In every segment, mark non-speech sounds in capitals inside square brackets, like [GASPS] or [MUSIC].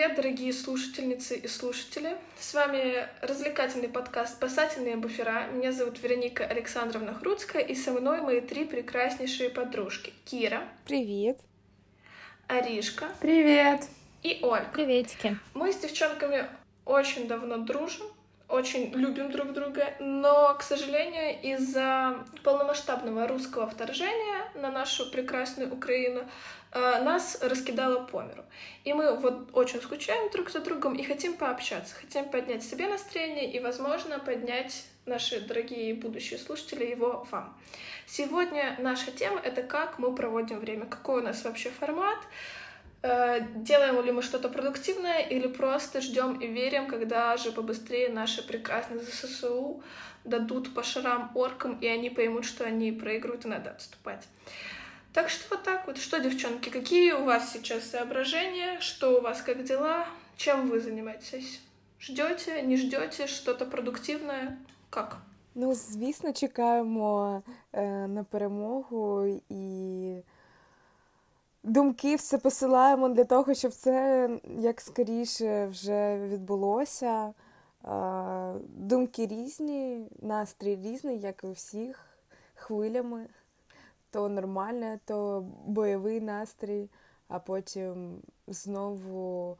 привет, дорогие слушательницы и слушатели. С вами развлекательный подкаст «Спасательные буфера». Меня зовут Вероника Александровна Хруцкая, и со мной мои три прекраснейшие подружки. Кира. Привет. Аришка. Привет. И Ольга. Приветики. Мы с девчонками очень давно дружим, очень любим друг друга, но, к сожалению, из-за полномасштабного русского вторжения на нашу прекрасную Украину э, нас раскидало по миру. И мы вот очень скучаем друг за другом и хотим пообщаться, хотим поднять себе настроение и, возможно, поднять наши дорогие будущие слушатели его вам. Сегодня наша тема — это как мы проводим время, какой у нас вообще формат, делаем ли мы что-то продуктивное или просто ждем и верим, когда же побыстрее наши прекрасные ЗСУ дадут по шарам оркам, и они поймут, что они проигрывают и надо отступать. Так что вот так вот. Что, девчонки, какие у вас сейчас соображения? Что у вас, как дела? Чем вы занимаетесь? Ждете, не ждете что-то продуктивное? Как? Ну, звісно, чекаємо е, на перемогу і думки все посилаємо для того, щоб це як скоріше вже відбулося. Думки різні, настрій різний, як і у всіх, хвилями. То нормальне, то бойовий настрій, а потім знову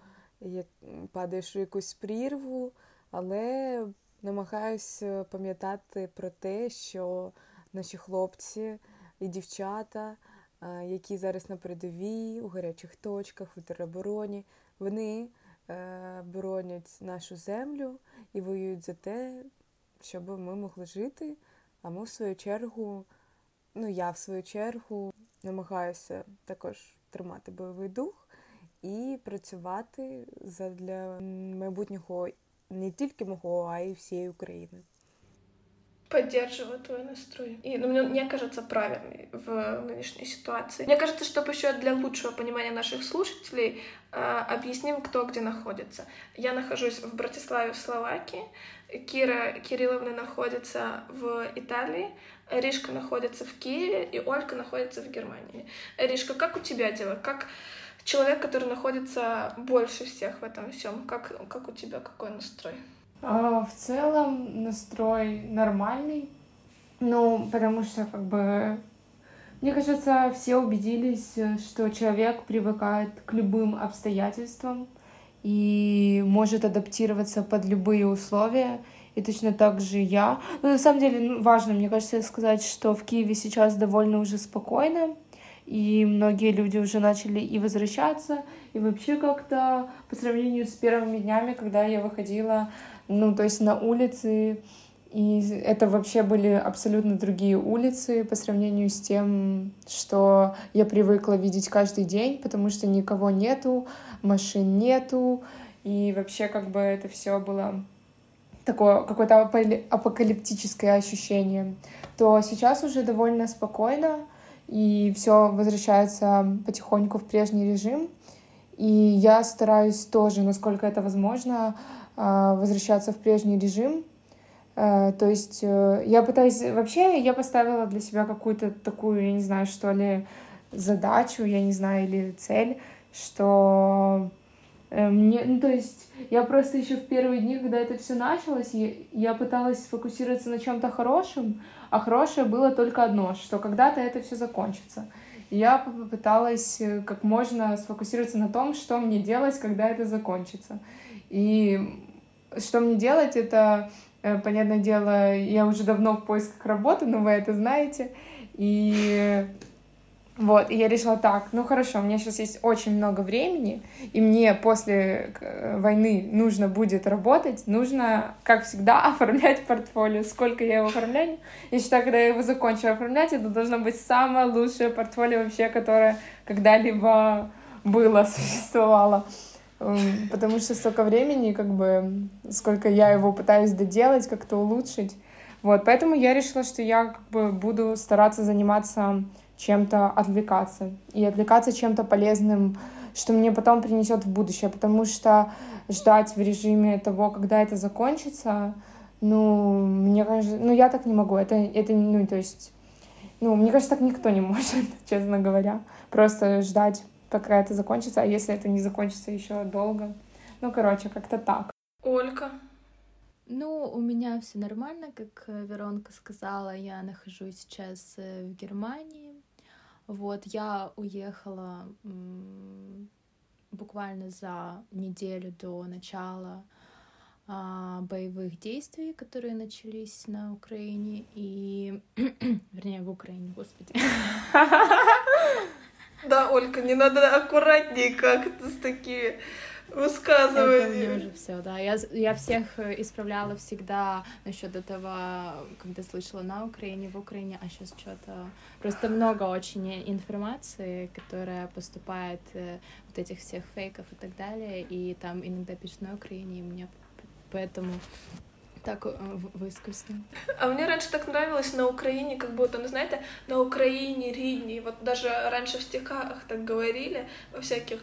падаєш у якусь прірву, але намагаюся пам'ятати про те, що наші хлопці і дівчата які зараз на передовій, у гарячих точках, у теробороні. Вони е, боронять нашу землю і воюють за те, щоб ми могли жити. А ми, в свою чергу, ну я в свою чергу намагаюся також тримати бойовий дух і працювати для майбутнього не тільки мого, а й всієї України. Поддерживаю твой настрой. И ну, мне, мне кажется правильный в нынешней ситуации. Мне кажется, чтобы еще для лучшего понимания наших слушателей э, объясним, кто где находится. Я нахожусь в Братиславе, в Словакии. Кира Кирилловна находится в Италии. Ришка находится в Киеве, и Ольга находится в Германии. Ришка, как у тебя дела? Как человек, который находится больше всех в этом всем, как, как у тебя, какой настрой? А, в целом настрой нормальный. Ну, потому что, как бы, мне кажется, все убедились, что человек привыкает к любым обстоятельствам и может адаптироваться под любые условия. И точно так же я. Но на самом деле ну, важно, мне кажется, сказать, что в Киеве сейчас довольно уже спокойно, и многие люди уже начали и возвращаться, и вообще как-то по сравнению с первыми днями, когда я выходила ну, то есть на улице, и это вообще были абсолютно другие улицы по сравнению с тем, что я привыкла видеть каждый день, потому что никого нету, машин нету, и вообще как бы это все было такое какое-то апокалиптическое ощущение, то сейчас уже довольно спокойно, и все возвращается потихоньку в прежний режим. И я стараюсь тоже, насколько это возможно, возвращаться в прежний режим. А, то есть э, я пытаюсь... Вообще я поставила для себя какую-то такую, я не знаю, что ли, задачу, я не знаю, или цель, что э, мне, ну, то есть я просто еще в первые дни, когда это все началось, я, я пыталась сфокусироваться на чем-то хорошем, а хорошее было только одно, что когда-то это все закончится. Я попыталась э, как можно сфокусироваться на том, что мне делать, когда это закончится. И что мне делать, это, э, понятное дело, я уже давно в поисках работы, но вы это знаете. И вот, и я решила так, ну хорошо, у меня сейчас есть очень много времени, и мне после э, войны нужно будет работать, нужно, как всегда, [LAUGHS] оформлять портфолио. Сколько я его оформляю? Я считаю, когда я его закончу оформлять, это должно быть самое лучшее портфолио вообще, которое когда-либо было, [LAUGHS] существовало потому что столько времени, как бы, сколько я его пытаюсь доделать, как-то улучшить. Вот, поэтому я решила, что я как бы буду стараться заниматься чем-то, отвлекаться. И отвлекаться чем-то полезным, что мне потом принесет в будущее. Потому что ждать в режиме того, когда это закончится, ну, мне кажется, ну, я так не могу. Это, это ну, то есть, ну, мне кажется, так никто не [LAUGHS] может, честно говоря. Просто ждать пока это закончится, а если это не закончится еще долго, Ну, короче, как-то так. Олька. Ну, у меня все нормально, как э, Веронка сказала, я нахожусь сейчас э, в Германии. Вот, я уехала буквально за неделю до начала а, боевых действий, которые начались на Украине и, [CLEARS THROAT] вернее, в Украине, господи. [LAUGHS] [LAUGHS] Да, Олька, не надо аккуратнее как-то с такими высказываниями. Это уже все, да. Я, я всех э, исправляла всегда насчет этого, когда слышала на Украине, в Украине, а сейчас что-то... Просто много очень информации, которая поступает, э, вот этих всех фейков и так далее, и там иногда пишут на Украине, и мне поэтому так э, выскользнул. А мне раньше так нравилось на Украине, как будто, ну знаете, на Украине рідні. Вот даже раньше в стихах так говорили, во всяких.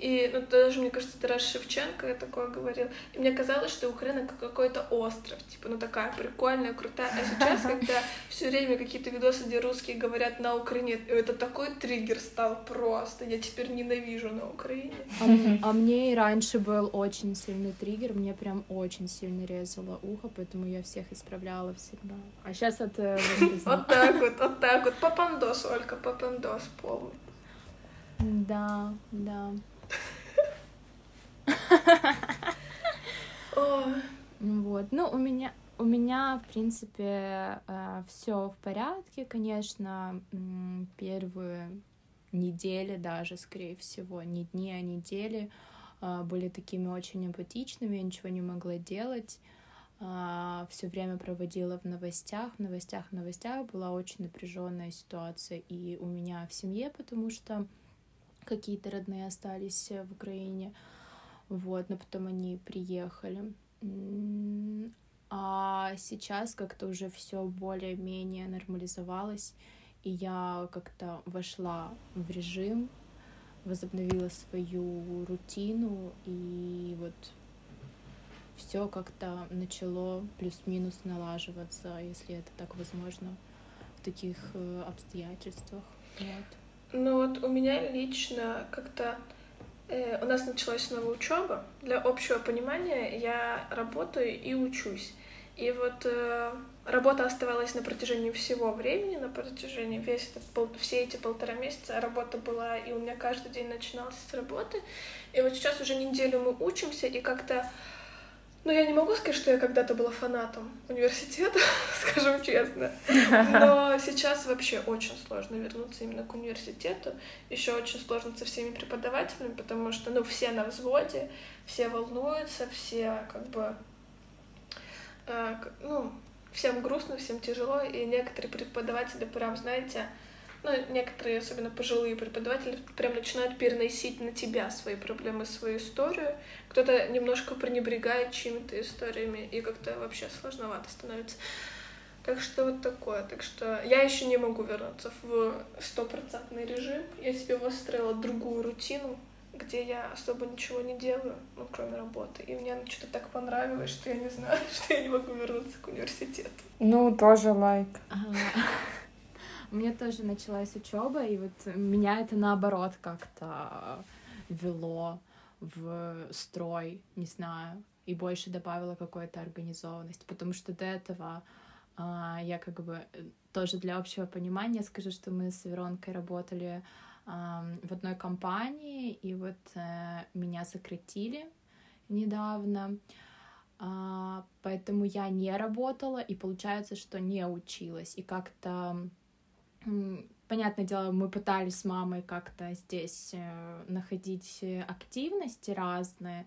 И ну, даже, мне кажется, Тарас Шевченко такое говорил. И мне казалось, что Украина как какой-то остров, типа, ну такая прикольная, крутая. А сейчас, когда все время какие-то видосы, где русские говорят на Украине, это такой триггер стал просто. Я теперь ненавижу на Украине. А, а мне и раньше был очень сильный триггер, мне прям очень сильно резало ухо, поэтому я всех исправляла всегда. А сейчас это... [LAUGHS] Вот так вот, вот так вот. Папандос, Олька, папандос полный. Да, да. Вот. Ну, у меня, у меня, в принципе, э, все в порядке, конечно. Первые недели даже, скорее всего, не дни, а недели э, были такими очень эмпатичными, я ничего не могла делать. Э, все время проводила в новостях, в новостях, в новостях была очень напряженная ситуация и у меня в семье, потому что какие-то родные остались в Украине, вот, но потом они приехали. А сейчас как-то уже все более-менее нормализовалось, и я как-то вошла в режим, возобновила свою рутину, и вот все как-то начало плюс-минус налаживаться, если это так возможно, в таких э, обстоятельствах. Вот. Ну вот у меня лично как-то э, у нас началась новая учеба. Для общего понимания я работаю и учусь. И вот э, работа оставалась на протяжении всего времени, на протяжении весь этот, пол, все эти полтора месяца работа была, и у меня каждый день начинался с работы. И вот сейчас уже неделю мы учимся, и как-то ну, я не могу сказать, что я когда-то была фанатом университета, [LAUGHS] скажем честно. [LAUGHS] Но сейчас вообще очень сложно вернуться именно к университету. Еще очень сложно со всеми преподавателями, потому что, ну, все на взводе, все волнуются, все как бы, э, ну, всем грустно, всем тяжело, и некоторые преподаватели прям, знаете, ну, некоторые, особенно пожилые преподаватели, прям начинают переносить на тебя свои проблемы, свою историю. Кто-то немножко пренебрегает чьими-то историями, и как-то вообще сложновато становится. Так что вот такое. Так что я еще не могу вернуться в стопроцентный режим. Я себе выстроила другую рутину, где я особо ничего не делаю, ну, кроме работы. И мне что-то так понравилось, что я не знаю, [LAUGHS] что я не могу вернуться к университету. Ну, тоже лайк. Ага. У меня тоже началась учеба, и вот меня это наоборот как-то вело в строй, не знаю, и больше добавила какой-то организованности, потому что до этого а, я как бы тоже для общего понимания скажу, что мы с Веронкой работали а, в одной компании, и вот а, меня сократили недавно, а, поэтому я не работала, и получается, что не училась, и как-то Понятное дело, мы пытались с мамой как-то здесь э, находить э, активности разные,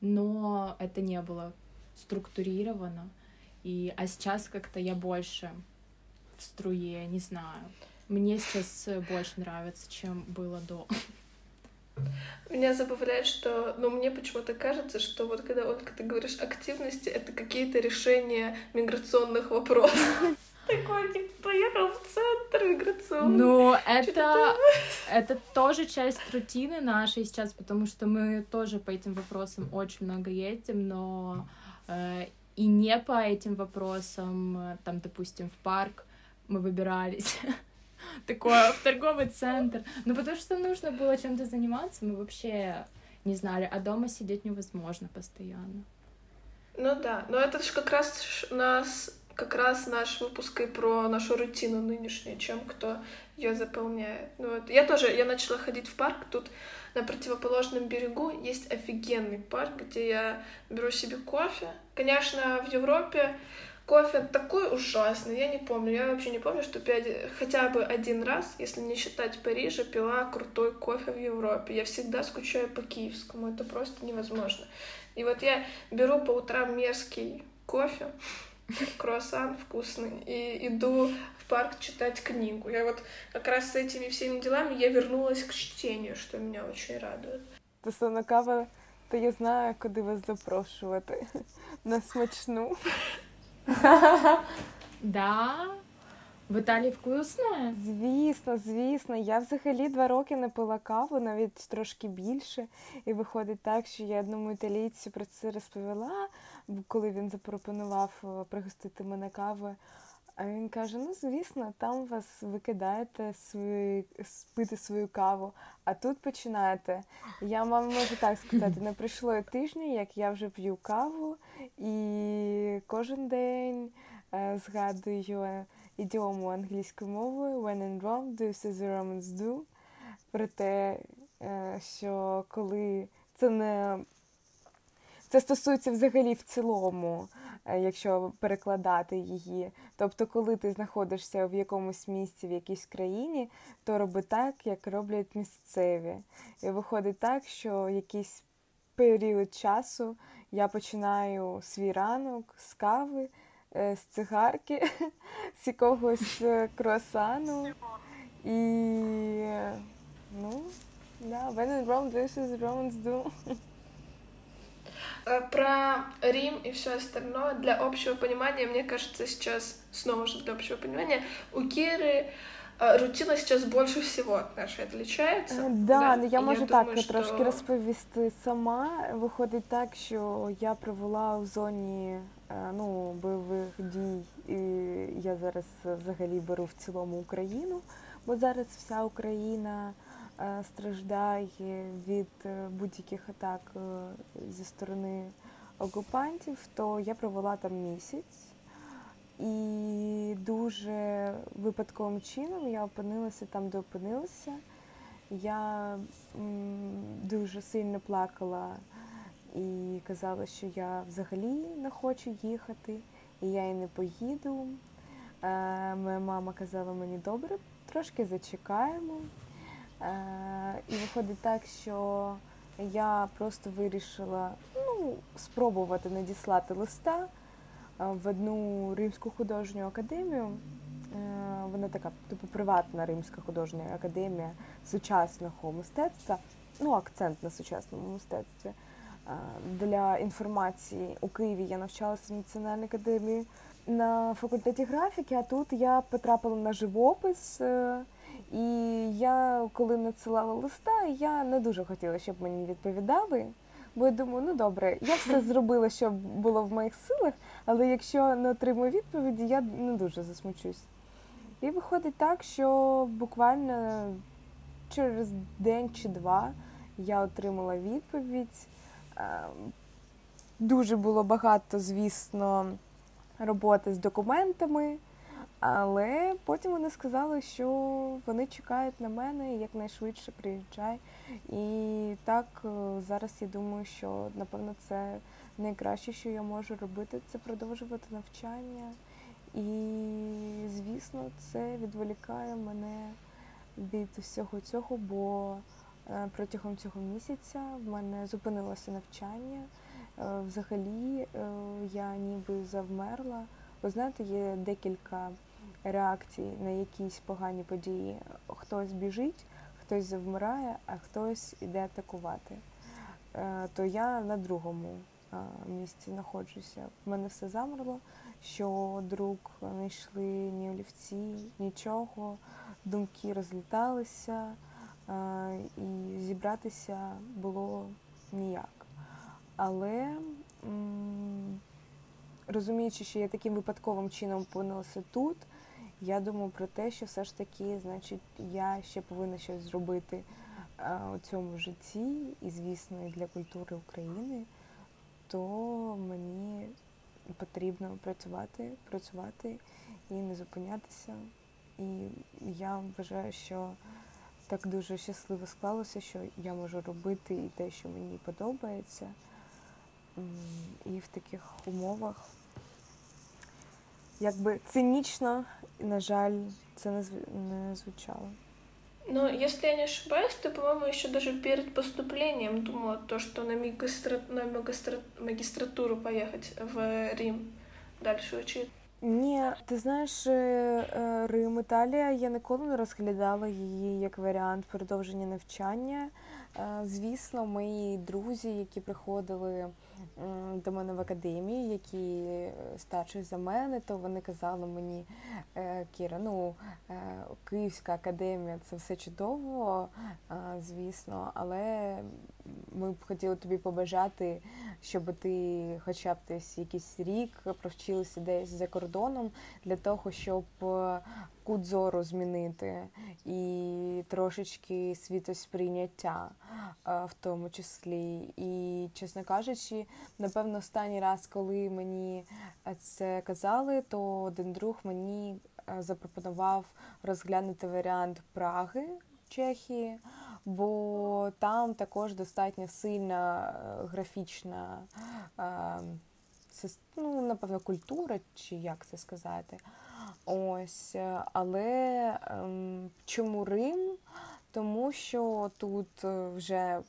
но это не было структурировано. И, а сейчас как-то я больше в струе, не знаю. Мне сейчас э, больше нравится, чем было до. Меня забавляет, что, ну, мне почему-то кажется, что вот когда, когда ты говоришь активности, это какие-то решения миграционных вопросов. [LAUGHS] Такой, типа, поехал в центр миграционный. Ну, это, это тоже часть рутины нашей сейчас, потому что мы тоже по этим вопросам очень много едем, но э, и не по этим вопросам, там, допустим, в парк мы выбирались. [LAUGHS] Такое, в торговый центр. Ну, потому что нужно было чем-то заниматься, мы вообще не знали, а дома сидеть невозможно постоянно. Ну да, но это же как раз нас как раз наш выпуск и про нашу рутину нынешнюю, чем кто ее заполняет. Ну, вот. Я тоже, я начала ходить в парк, тут на противоположном берегу есть офигенный парк, где я беру себе кофе. Конечно, в Европе кофе такой ужасный, я не помню, я вообще не помню, что пять, хотя бы один раз, если не считать Парижа, пила крутой кофе в Европе. Я всегда скучаю по киевскому, это просто невозможно. И вот я беру по утрам мерзкий кофе, [LAUGHS] круассан вкусный, и иду в парк читать книгу. Я вот как раз с этими всеми делами я вернулась к чтению, что меня очень радует. Стосовно кави, то я знаю, куди вас запрошувати [LAUGHS] на смачну. [LAUGHS] Да? В Італії вкусне? Звісно, звісно. Я взагалі два роки не пила каву, навіть трошки більше. І виходить так, що я одному італійцю про це розповіла, коли він запропонував е, пригостити мене кави. А він каже: ну, звісно, там вас викидаєте свої, пити свою каву, а тут починаєте. Я вам можу так сказати, не пройшло і тижня, як я вже п'ю каву, і кожен день е, згадую ідіому англійською мовою When in Rome, do as the Romans do. Про те, е, що коли це не це стосується взагалі в цілому, е, якщо перекладати її. Тобто, коли ти знаходишся в якомусь місці, в якійсь країні, то роби так, як роблять місцеві. І виходить так, що якийсь період часу я починаю свій ранок з кави, з цигарки, [LAUGHS] з якогось е, круасану. І ну, да, when in Rome, this is Romans do. Э, про Рим и все остальное для общего понимания, мне кажется, сейчас, снова же для общего понимания, у Киры э, рутина сейчас больше всего от нашей отличається. Да, да? ну я можу я так думаю, трошки що... розповісти сама. Виходить так, що я провела в зоні е, ну, бойових дій, і я зараз взагалі беру в цілому Україну, бо зараз вся Україна. Е, страждає від е, будь-яких атак е, зі сторони окупантів, то я провела там місяць. І дуже випадковим чином я опинилася там, де опинилася. Я дуже сильно плакала і казала, що я взагалі не хочу їхати, і я і не поїду. Моя мама казала мені добре, трошки зачекаємо. Е, і виходить так, що я просто вирішила ну, спробувати надіслати листа е, в одну римську художню академію. Е, вона така, типу, приватна римська художня академія сучасного мистецтва, ну, акцент на сучасному мистецтві. Для інформації у Києві я навчалася в Національній академії на факультеті графіки, а тут я потрапила на живопис. І я, коли надсилала листа, я не дуже хотіла, щоб мені відповідали. Бо я думаю, ну добре, я все [LAUGHS] зробила, що було в моїх силах, але якщо не отримую відповіді, я не дуже засмучусь. І виходить так, що буквально через день чи два я отримала відповідь. Дуже було багато, звісно, роботи з документами. Але потім вони сказали, що вони чекають на мене якнайшвидше приїжджай. І так е, зараз я думаю, що напевно це найкраще, що я можу робити, це продовжувати навчання. І, звісно, це відволікає мене від всього цього, бо е, протягом цього місяця в мене зупинилося навчання. Е, взагалі я ніби завмерла. Ви знаєте, є декілька реакції на якісь погані події. Хтось біжить, хтось завмирає, а хтось іде атакувати. Е, то я на другому е, місці знаходжуся. В мене все замерло, що друг не йшли ні олівці, нічого, думки розліталися, е, і зібратися було ніяк. Але розуміючи, що я таким випадковим чином опинилася тут, я думаю про те, що все ж таки, значить, я ще повинна щось зробити у цьому житті, і, звісно, і для культури України, то мені потрібно працювати, працювати і не зупинятися. І я вважаю, що так дуже щасливо склалося, що я можу робити і те, що мені подобається. І в таких умовах, якби цинічно, на жаль, це не звучало. Но если я не ошибаюсь, ты, по-моему, еще даже перед поступлением думала то, что на, магистра... на магистра... магистратуру поехать в Рим дальше учить. Ні, ти знаєш, е, е, Рим Італія, я ніколи не розглядала її як варіант продовження навчання. Е, звісно, мої друзі, які приходили до мене в академії, які старші за мене, то вони казали мені, Кіра, ну Київська академія це все чудово, звісно, але ми б хотіли тобі побажати, щоб ти хоча б десь якийсь рік провчилася десь за кордоном для того, щоб е, кут зору змінити і трошечки світосприйняття е, в тому числі. І, чесно кажучи, напевно, останній раз, коли мені це казали, то один друг мені е, запропонував розглянути варіант Праги Чехії бо там також достатньо сильна е, графічна, е, ну, напевно, культура, чи як це сказати. Ось, е, але чому Рим? Тому що тут вже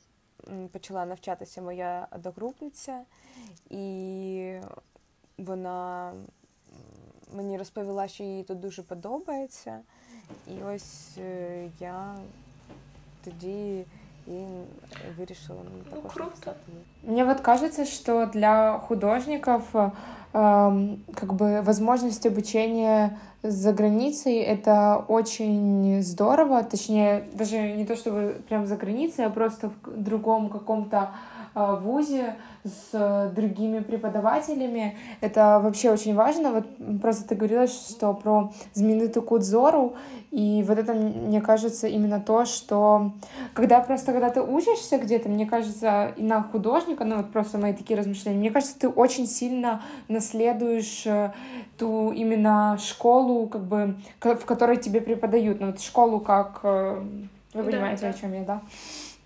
почала навчатися моя одногрупниця, і вона мені розповіла, що їй тут дуже подобається. І ось я тоді и вирішила ну, круто. Мне вот кажется, что для художников э, как бы возможность обучения за границей это очень здорово, точнее даже не то чтобы прям за границей, а просто в другом каком-то э, вузе с другими преподавателями. Это вообще очень важно. Вот просто ты говорила, что про знаменитую Кудзору, и вот это, мне кажется, именно то, что когда просто, когда ты учишься где-то, мне кажется, и на художника, ну вот просто мои такие размышления, мне кажется, ты очень сильно наследуешь э, ту именно школу, как бы, в которой тебе преподают, ну вот школу как... Э, вы понимаете, да, да. о чем я, да?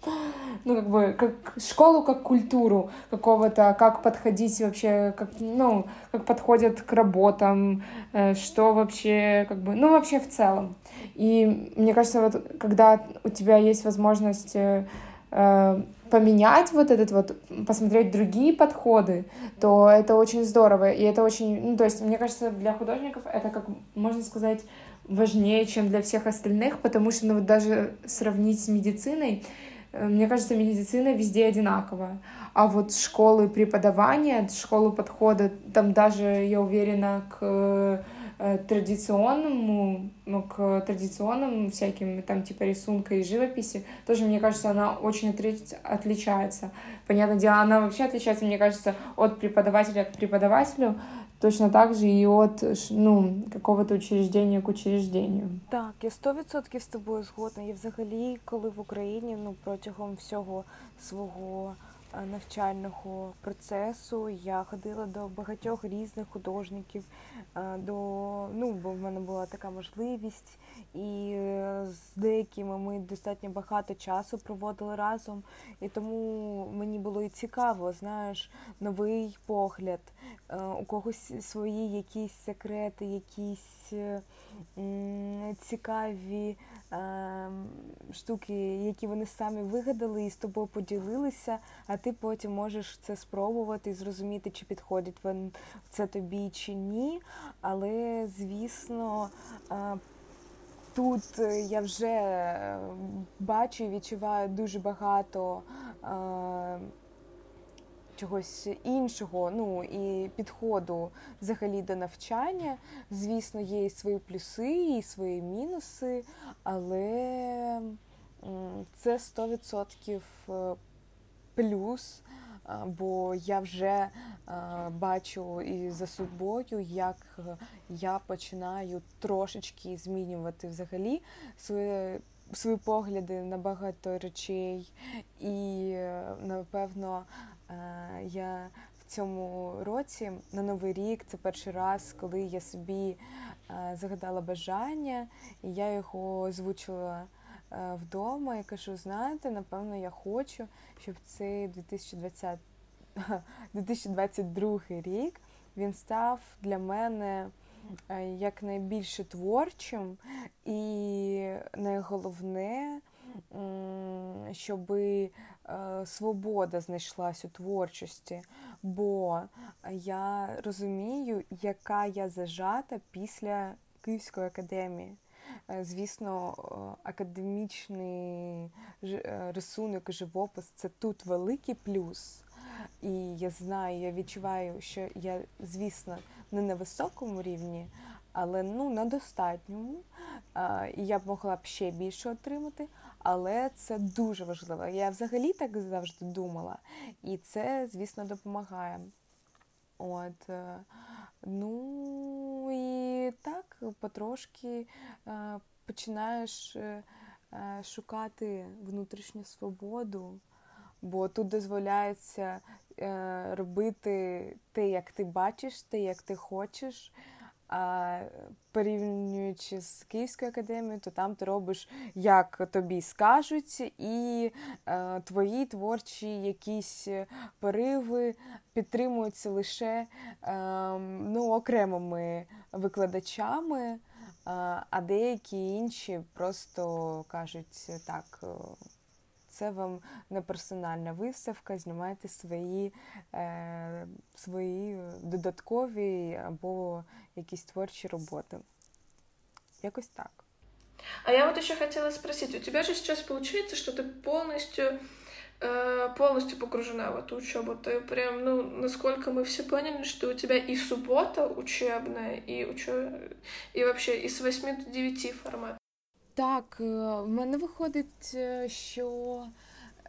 [LAUGHS] ну, как бы, как школу, как культуру какого-то, как подходить вообще, как, ну, как подходят к работам, э, что вообще, как бы, ну, вообще в целом. И мне кажется, вот, когда у тебя есть возможность э, э поменять вот этот вот, посмотреть другие подходы, то это очень здорово, и это очень, ну, то есть, мне кажется, для художников это, как можно сказать, важнее, чем для всех остальных, потому что, ну, вот даже сравнить с медициной, мне кажется, медицина везде одинаковая. А вот школы преподавания, школы подхода, там даже, я уверена, к э, традиционному, ну, к традиционным всяким, там, типа рисунка и живописи, тоже, мне кажется, она очень отличается. Понятное дело, она вообще отличается, мне кажется, от преподавателя к преподавателю, точно так же і от ну, какого-то учреждения к учреждению. Так, я 100% з тобою згодна. І взагалі, коли в Україні ну протягом всього свого Е, навчального процесу. Я ходила до багатьох різних художників, е, до ну, бо в мене була така можливість, і е, з деякими ми достатньо багато часу проводили разом. І тому мені було і цікаво, знаєш, новий погляд, у когось свої якісь секрети, якісь цікаві штуки, які вони самі вигадали і з тобою поділилися, а ти потім можеш це спробувати і зрозуміти, чи підходить це тобі чи ні. Але, звісно, тут я вже бачу і відчуваю дуже багато чогось іншого, ну і підходу взагалі до навчання. Звісно, є і свої плюси, і свої мінуси, але це 100% е, плюс. Бо я вже бачу і за собою, як я починаю трошечки змінювати взагалі своє свої погляди на багато речей, і напевно я в цьому році на новий рік це перший раз, коли я собі загадала бажання, і я його озвучила. Вдома і кажу, знаєте, напевно, я хочу, щоб цей 2020, 2022 [LAUGHS] рік він став для мене Е, якнайбільше творчим, і найголовне, щоб е, свобода знайшлась у творчості, бо я розумію, яка я зажата після Київської академії. Е, звісно, академічний рисунок і живопис це тут великий плюс. І я знаю, я відчуваю, що я, звісно, не на високому рівні, але ну на достатньому. І я б могла б ще більше отримати, але це дуже важливо. Я взагалі так завжди думала, і це, звісно, допомагає. От, е, ну і так потрошки е, починаєш е, шукати внутрішню свободу бо тут дозволяється е, робити те, як ти бачиш, те, як ти хочеш. А порівнюючи з Київською академією, то там ти робиш, як тобі скажуть, і е, твої творчі якісь пориви підтримуються лише е, ну, окремими викладачами, е, а деякі інші просто кажуть так це вам не персональна виставка, знімайте свої е, свої додаткові або якісь творчі роботи. Якось так. А я вот еще хотела спросить, у тебя же сейчас получается, что ты полностью э, полностью погружена в эту учебу. Ты прям, ну, насколько мы все поняли, что у тебя и суббота учебная, и учё... и вообще и с 8 до 9 формат. Так, е, в мене виходить, е, що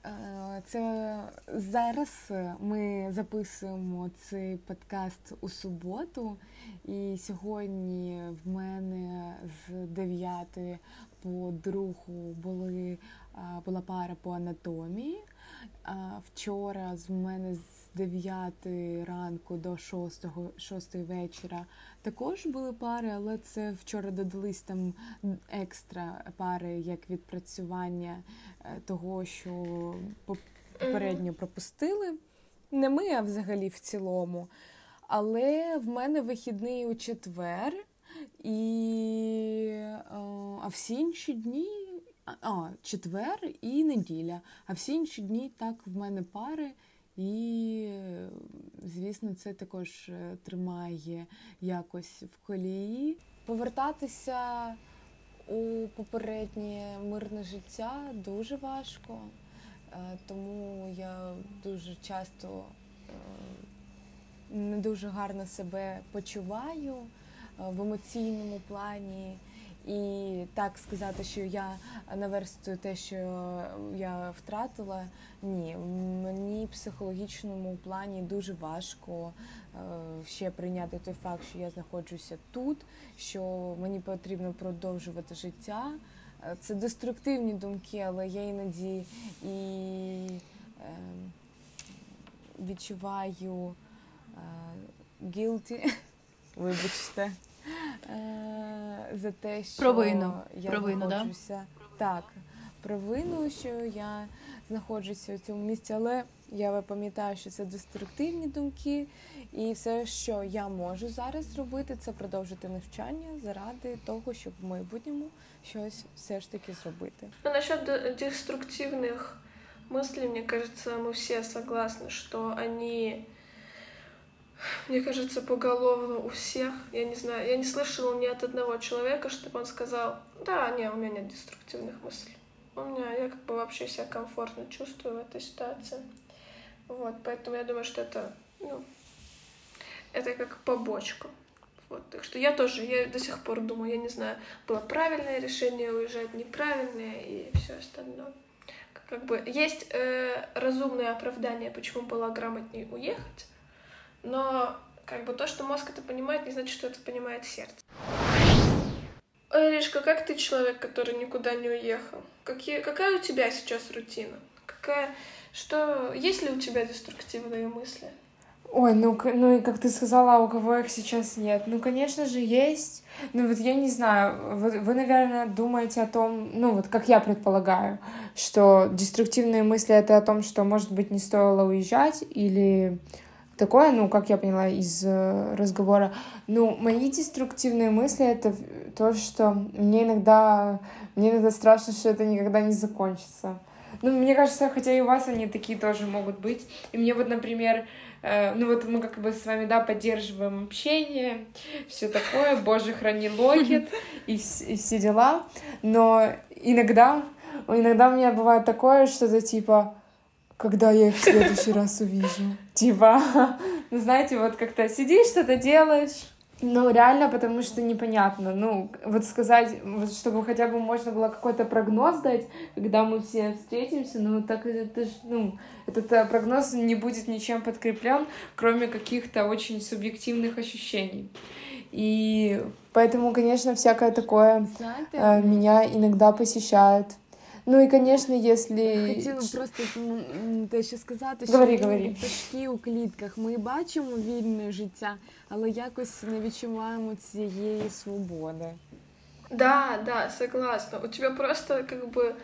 е, це зараз ми записуємо цей подкаст у суботу, і сьогодні в мене з 9 по 2 були, була пара по анатомії. Вчора з мене з 9 ранку до 6 6 вечора також були пари, але це вчора додались там екстра пари як відпрацювання е, того, що попередньо пропустили. Не ми, а взагалі в цілому. Але в мене вихідний у четвер, і е, а всі інші дні, а, четвер і неділя. А всі інші дні так в мене пари. І, звісно, це також е, тримає якось в колії. Повертатися у попереднє мирне життя дуже важко, е, тому я дуже часто е, не дуже гарно себе почуваю в емоційному плані. І так сказати, що я наверстую те, що я втратила, ні, мені в психологічному плані дуже важко е, ще прийняти той факт, що я знаходжуся тут, що мені потрібно продовжувати життя. Е, це деструктивні думки, але я іноді і е, відчуваю guilty, [LAUGHS] вибачте Е, за те, що провину. я провину, знаходжуся да? так, провину, що я знаходжуся в цьому місці, але я пам'ятаю, що це деструктивні думки, і все, що я можу зараз зробити, це продовжити навчання заради того, щоб в майбутньому щось все ж таки зробити. Ну, насчет деструктивних мыслей, мне кажется, мы все согласны, что они мне кажется, поголовно у всех. Я не знаю, я не слышала ни от одного человека, чтобы он сказал, да, не, у меня нет деструктивных мыслей. У меня, я как бы вообще себя комфортно чувствую в этой ситуации. Вот, поэтому я думаю, что это, ну, это как побочка. Вот, так что я тоже, я до сих пор думаю, я не знаю, было правильное решение уезжать, неправильное и все остальное. Как бы есть э, разумное оправдание, почему было грамотнее уехать, но как бы то, что мозг это понимает, не значит, что это понимает сердце. Аришка, как ты человек, который никуда не уехал? Какие, какая у тебя сейчас рутина? Какая, что, есть ли у тебя деструктивные мысли? Ой, ну, ну и как ты сказала, у кого их сейчас нет? Ну, конечно же, есть. Ну, вот я не знаю, вы, вы, наверное, думаете о том, ну, вот как я предполагаю, что деструктивные мысли — это о том, что, может быть, не стоило уезжать, или такое, ну, как я поняла из э, разговора. Ну, мои деструктивные мысли — это то, что мне иногда, мне иногда страшно, что это никогда не закончится. Ну, мне кажется, хотя и у вас они такие тоже могут быть. И мне вот, например, э, ну вот мы как бы с вами, да, поддерживаем общение, все такое, боже, храни логит и, и все дела. Но иногда, иногда у меня бывает такое, что-то типа, когда я их в следующий раз увижу. Типа, ну знаете, вот как-то сидишь, что-то делаешь, ну, реально, потому что непонятно. Ну, вот сказать, вот, чтобы хотя бы можно было какой-то прогноз дать, когда мы все встретимся, ну, так это ж, ну, этот э, прогноз не будет ничем подкреплен, кроме каких-то очень субъективных ощущений. И поэтому, конечно, всякое такое э, меня иногда посещает. Ну і, звісно, якщо... Хотіла просто те, що сказати, що говори, говори. пташки у клітках. Ми бачимо вільне життя, але якось не відчуваємо цієї свободи. Да, да, согласна. У тебя просто как бы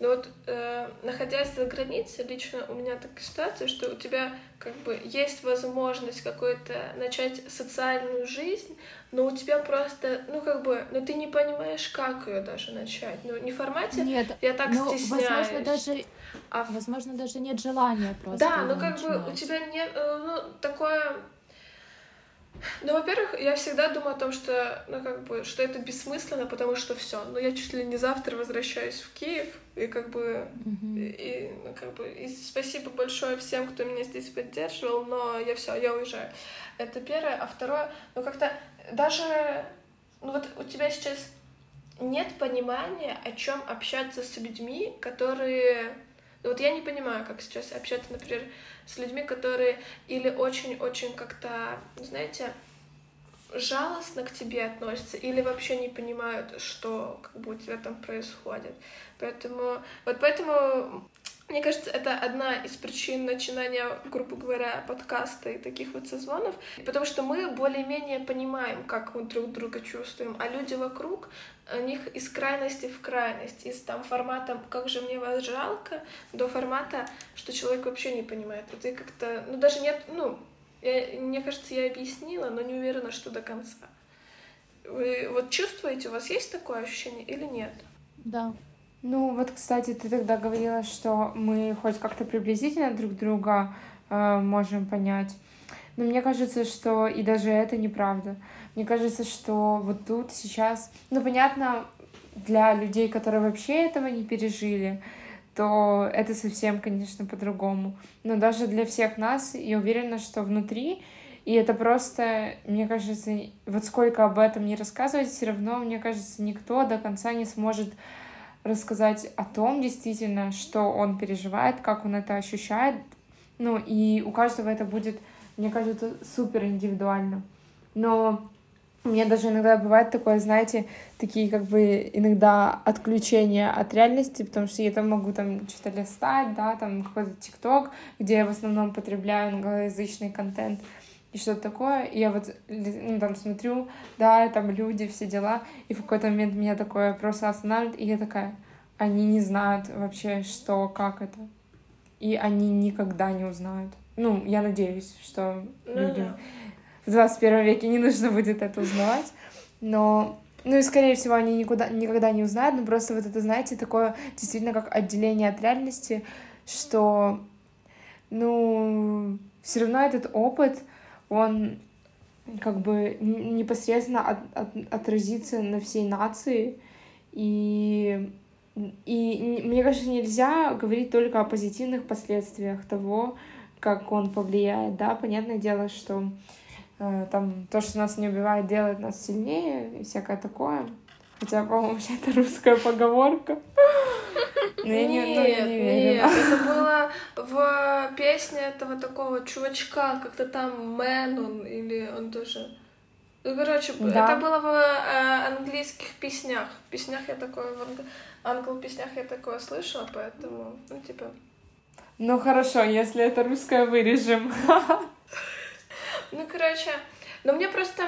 Но вот э, находясь за границей, лично у меня такая ситуация, что у тебя как бы есть возможность какой-то начать социальную жизнь, но у тебя просто, ну как бы, ну ты не понимаешь, как ее даже начать. Ну не в формате нет, я так ну, стесняюсь. Возможно, даже, а возможно, даже нет желания просто. Да, ну как начинать. бы у тебя нет, э, ну такое ну, во-первых, я всегда думаю о том, что, ну, как бы, что это бессмысленно, потому что все. Ну, я чуть ли не завтра возвращаюсь в Киев, и как бы, mm-hmm. и, ну, как бы, и спасибо большое всем, кто меня здесь поддерживал, но я все, я уезжаю. Это первое. А второе, ну, как-то даже, ну, вот у тебя сейчас нет понимания, о чем общаться с людьми, которые... Вот я не понимаю, как сейчас общаться, например, с людьми, которые или очень-очень как-то, знаете, жалостно к тебе относятся или вообще не понимают, что как бы у тебя там происходит. Поэтому вот поэтому мне кажется, это одна из причин начинания, грубо говоря, подкаста и таких вот созвонов, потому что мы более-менее понимаем, как мы друг друга чувствуем, а люди вокруг, у них из крайности в крайность, из там формата «как же мне вас жалко» до формата, что человек вообще не понимает. Ты как-то, ну даже нет, ну, я, мне кажется, я объяснила, но не уверена, что до конца. Вы вот чувствуете, у вас есть такое ощущение или нет? Да. Ну вот, кстати, ты тогда говорила, что мы хоть как-то приблизительно друг друга э, можем понять. Но мне кажется, что и даже это неправда. Мне кажется, что вот тут сейчас, ну понятно, для людей, которые вообще этого не пережили, то это совсем, конечно, по-другому. Но даже для всех нас, я уверена, что внутри, и это просто, мне кажется, вот сколько об этом не рассказывать, все равно, мне кажется, никто до конца не сможет рассказать о том действительно, что он переживает, как он это ощущает. Ну, и у каждого это будет, мне кажется, супер индивидуально. Но у меня даже иногда бывает такое, знаете, такие как бы иногда отключения от реальности, потому что я там могу там что-то листать, да, там какой-то ТикТок, где я в основном потребляю англоязычный контент и что-то такое. И я вот ну, там смотрю, да, там люди, все дела, и в какой-то момент меня такое просто останавливает, и я такая, они не знают вообще, что, как это. И они никогда не узнают. Ну, я надеюсь, что ну, людям да. в 21 веке не нужно будет это узнавать. Но ну и, скорее всего, они никуда, никогда не узнают, но просто вот это, знаете, такое действительно как отделение от реальности, что, ну, все равно этот опыт, он как бы непосредственно от, от, отразится на всей нации. И, и мне кажется, нельзя говорить только о позитивных последствиях того, как он повлияет, да, понятное дело, что э, там то, что нас не убивает, делает нас сильнее и всякое такое. Хотя, по-моему, это русская поговорка. [LAUGHS] Но я не, нет, не верю. Нет, это было в песне этого такого чувачка, как-то там Мэн он, или он тоже... Ну, короче, Да. это было в э, английских песнях. В песнях я такое, в анг- англ-песнях я такое слышала, поэтому, ну, типа... Ну хорошо, если это русское вырежем. [LAUGHS] Ну, короче, но мне просто,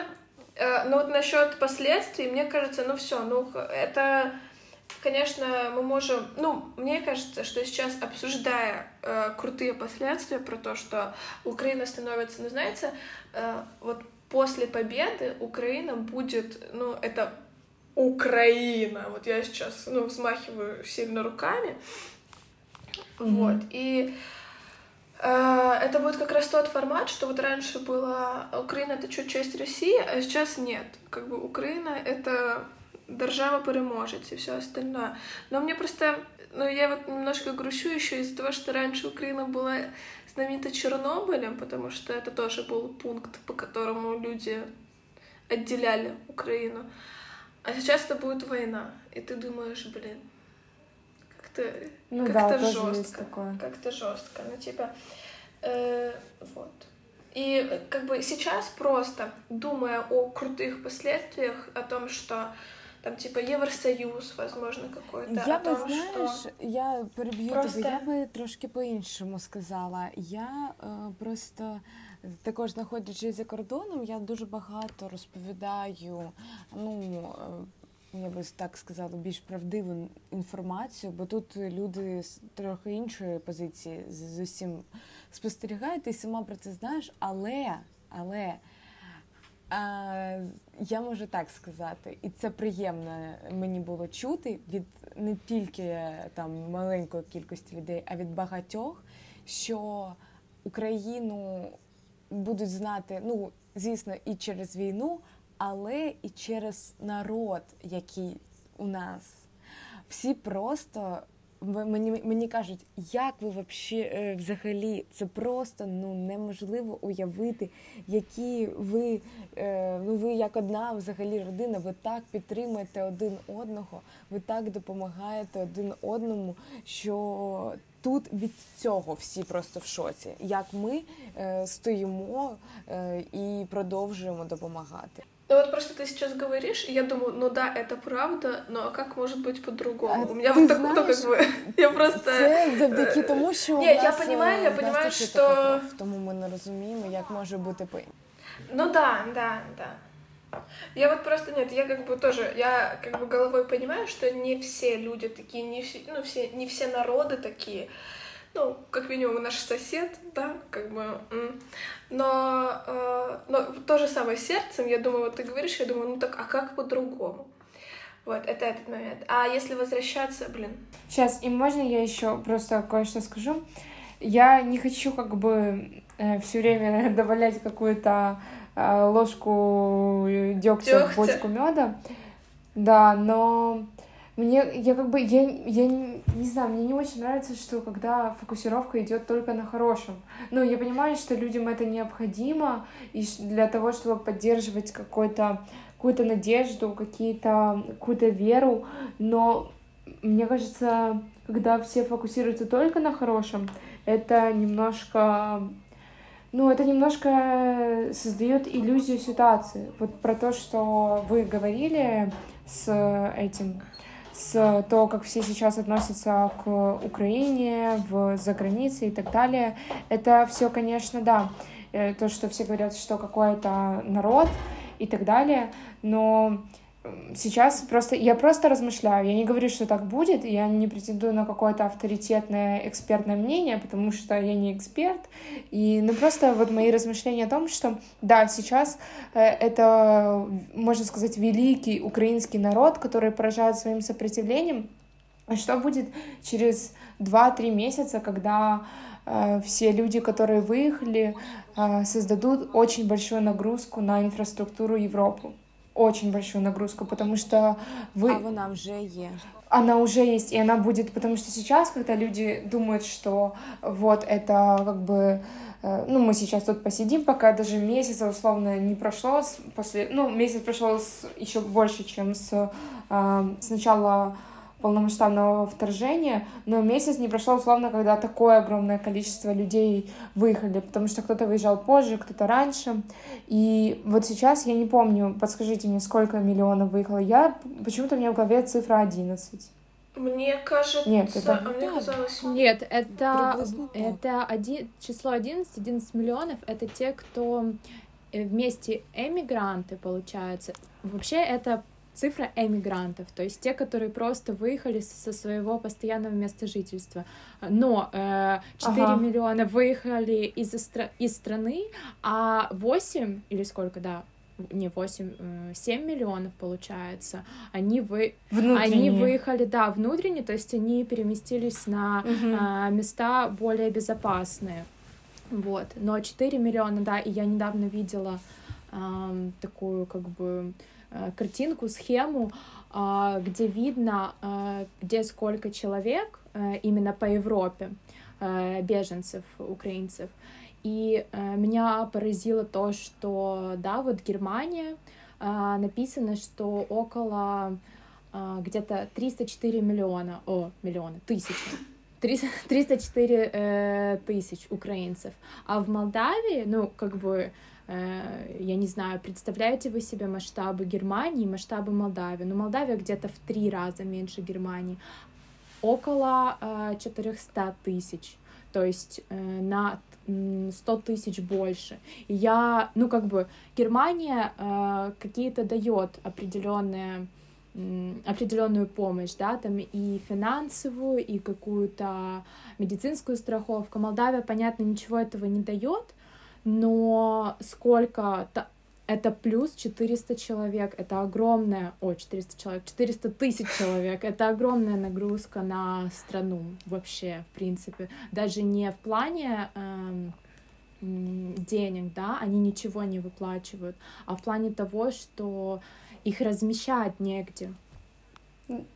э, ну вот насчет последствий, мне кажется, ну все, ну это, конечно, мы можем, ну, мне кажется, что сейчас обсуждая э, крутые последствия про то, что Украина становится, ну, знаете, э, вот после победы Украина будет, ну, это Украина, вот я сейчас, ну, взмахиваю сильно руками, вот, и это будет как раз тот формат, что вот раньше было Украина это чуть часть России, а сейчас нет. Как бы Украина это держава переможец и все остальное. Но мне просто, ну я вот немножко грущу еще из-за того, что раньше Украина была знаменита Чернобылем, потому что это тоже был пункт, по которому люди отделяли Украину. А сейчас это будет война, и ты думаешь, блин, как-то Ну да, как-то тоже жестко. есть такое. Как-то жестко. Ну, типа, э, вот. И э, как бы сейчас просто, думая о крутых последствиях, о том, что там типа Евросоюз, возможно, какой-то, Я о би, том, знаєш, что... я переб'ю Просто- тебе, я би трошки по-іншому сказала. Я е, просто також знаходячись за кордоном, я дуже багато розповідаю, ну. Я би так сказала, більш правдиву інформацію, бо тут люди з трохи іншої позиції з усім спостерігають, ти сама про це знаєш, але, але а, я можу так сказати, і це приємно мені було чути від не тільки там маленької кількості людей, а від багатьох, що Україну будуть знати, ну звісно, і через війну, але і через народ, який у нас. Всі просто мені, мені кажуть, як ви вообще, е, взагалі, це просто ну неможливо уявити, які ви, е, ну ви як одна взагалі родина, ви так підтримуєте один одного, ви так допомагаєте один одному, що тут від цього всі просто в шоці. Як ми е, стоїмо і продовжуємо допомагати. Ну вот просто ты сейчас говоришь, и я думаю, ну да, это правда, но а как может быть по-другому? А У меня ты вот так, ну, знаешь, как бы, [LAUGHS] я просто... Це завдяки тому, що Ні, у я нас, понімаю, е, я в нас понімаю, таки що- така кров, тому ми не розуміємо, як може бути по Ну да, да, да. Я вот просто нет, я как бы тоже, я как бы головой понимаю, что не все люди такие, не все, ну все, не все народы такие. ну, как минимум наш сосед, да, как бы. Но, э, но то же самое сердцем, я думаю, вот ты говоришь, я думаю, ну так, а как по-другому? Вот, это этот момент. А если возвращаться, блин, Сейчас, и можно я еще просто кое-что скажу? Я не хочу как бы все время [LAUGHS] добавлять какую-то э, ложку дегтя Дёгтя. в бочку меда. Да, но мне, я как бы, я, я не, не знаю, мне не очень нравится, что когда фокусировка идет только на хорошем. Ну, я понимаю, что людям это необходимо, и для того, чтобы поддерживать какой-то какую-то надежду, какие-то, какую-то веру, но мне кажется, когда все фокусируются только на хорошем, это немножко, ну, это немножко создает иллюзию ситуации. Вот про то, что вы говорили с этим, с то, как все сейчас относятся к Украине, в за границей и так далее. Это все, конечно, да, э, то, что все говорят, что какой-то народ и так далее, но сейчас просто я просто размышляю. Я не говорю, что так будет, я не претендую на какое-то авторитетное экспертное мнение, потому что я не эксперт. И ну просто вот мои размышления о том, что да, сейчас э, это, можно сказать, великий украинский народ, который поражает своим сопротивлением. А что будет через 2-3 месяца, когда э, все люди, которые выехали, э, создадут очень большую нагрузку на инфраструктуру Европы? Очень большую нагрузку, потому что вы... А вона вже є. она уже есть, и она будет, потому что сейчас, когда люди думают, что вот это как бы, э, ну, мы сейчас тут посидим, пока даже месяца условно не прошло, после, ну, месяц прошел с, еще больше, чем с, э, с начала полномасштабного вторжения, но месяц не прошел условно, когда такое огромное количество людей выехали, потому что кто-то выезжал позже, кто-то раньше. И вот сейчас я не помню, подскажите мне, сколько миллионов выехало. Я почему-то у меня в голове цифра 11. Мне кажется, Нет, это... а мне казалось... Нет, это, это один, число 11, 11 миллионов, это те, кто э, вместе эмигранты, получается. Вообще это цифра эмигрантов, то есть те, которые просто выехали со своего постоянного места жительства. Но э, 4 Ага. миллиона выехали из, из страны, а 8, или сколько, да, не 8, э, 7 миллионов, получается, они, вы, они выехали, да, внутренне, то есть они переместились на Мгм. а, места более безопасные. Вот. Но 4 миллиона, да, и я недавно видела ам, такую как бы э, картинку, схему, а, где видно, а, где сколько человек э, именно по Европе, э, беженцев, украинцев. И э, меня поразило то, что, да, вот Германия, а, написано, что около где-то 304 миллиона, о, миллиона, тысячи. 300 304 э, тысяч украинцев. А в Молдавии, ну, как бы, э, я не знаю, представляете вы себе масштабы Германии, масштабы Молдавии? Ну, Молдавия где-то в три раза меньше Германии. Около э, 400 тысяч. То есть э, на м, 100 тысяч больше. Я, ну, как бы, Германия э, какие-то дает определенные определенную помощь, да, там и финансовую, и какую-то медицинскую страховку. Молдавия, понятно, ничего этого не дает, но сколько это плюс 400 человек, это огромная, о, 400 человек, 400 тысяч человек, это огромная нагрузка на страну вообще, в принципе, даже не в плане эм, денег, да, они ничего не выплачивают, а в плане того, что их размещать негде.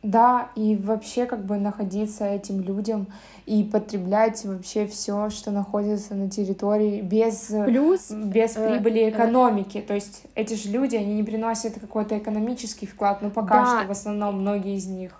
Да, и вообще как бы находиться этим людям и потреблять вообще все, что находится на территории без, Плюс без э, прибыли э, экономики. То есть эти же люди, они не приносят какой-то экономический вклад, но пока Да. что в основном многие из них.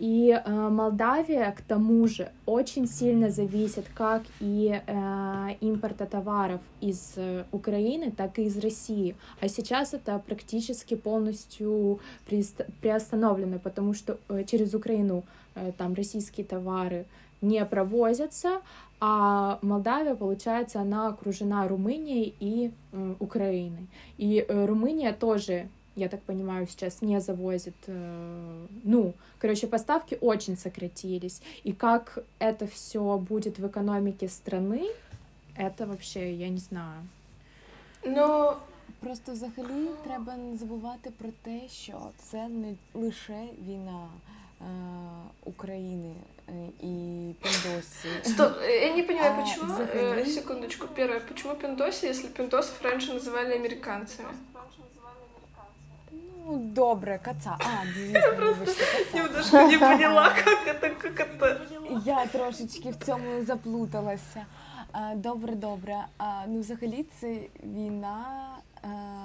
И э, Молдавия, к тому же, очень сильно зависит как и э, импорта товаров из э, Украины, так и из России. А сейчас это практически полностью приост- приостановлено, потому что э, через Украину э, там российские товары не провозятся, а Молдавия, получается, она окружена Румынией и э, Украиной. И э, Румыния тоже, я так понимаю, сейчас не завозит, э, ну, короче, поставки очень сократились. И как это все будет в экономике страны, это вообще, я не знаю. Ну, Просто взагалі треба не забувати про те, що це не лише війна е, України е, і Піндосі. стоп, э, я не понимаю, А, почему... заходи. э, секундочку, первое, почему пиндосы, если пиндосов раньше называли американцами? Ну, добре, каца. А, каца. Немножко не поняла, как это, как это... Я трошечки в цьому заплуталася. Добре, добре. Ну, взагалі, це війна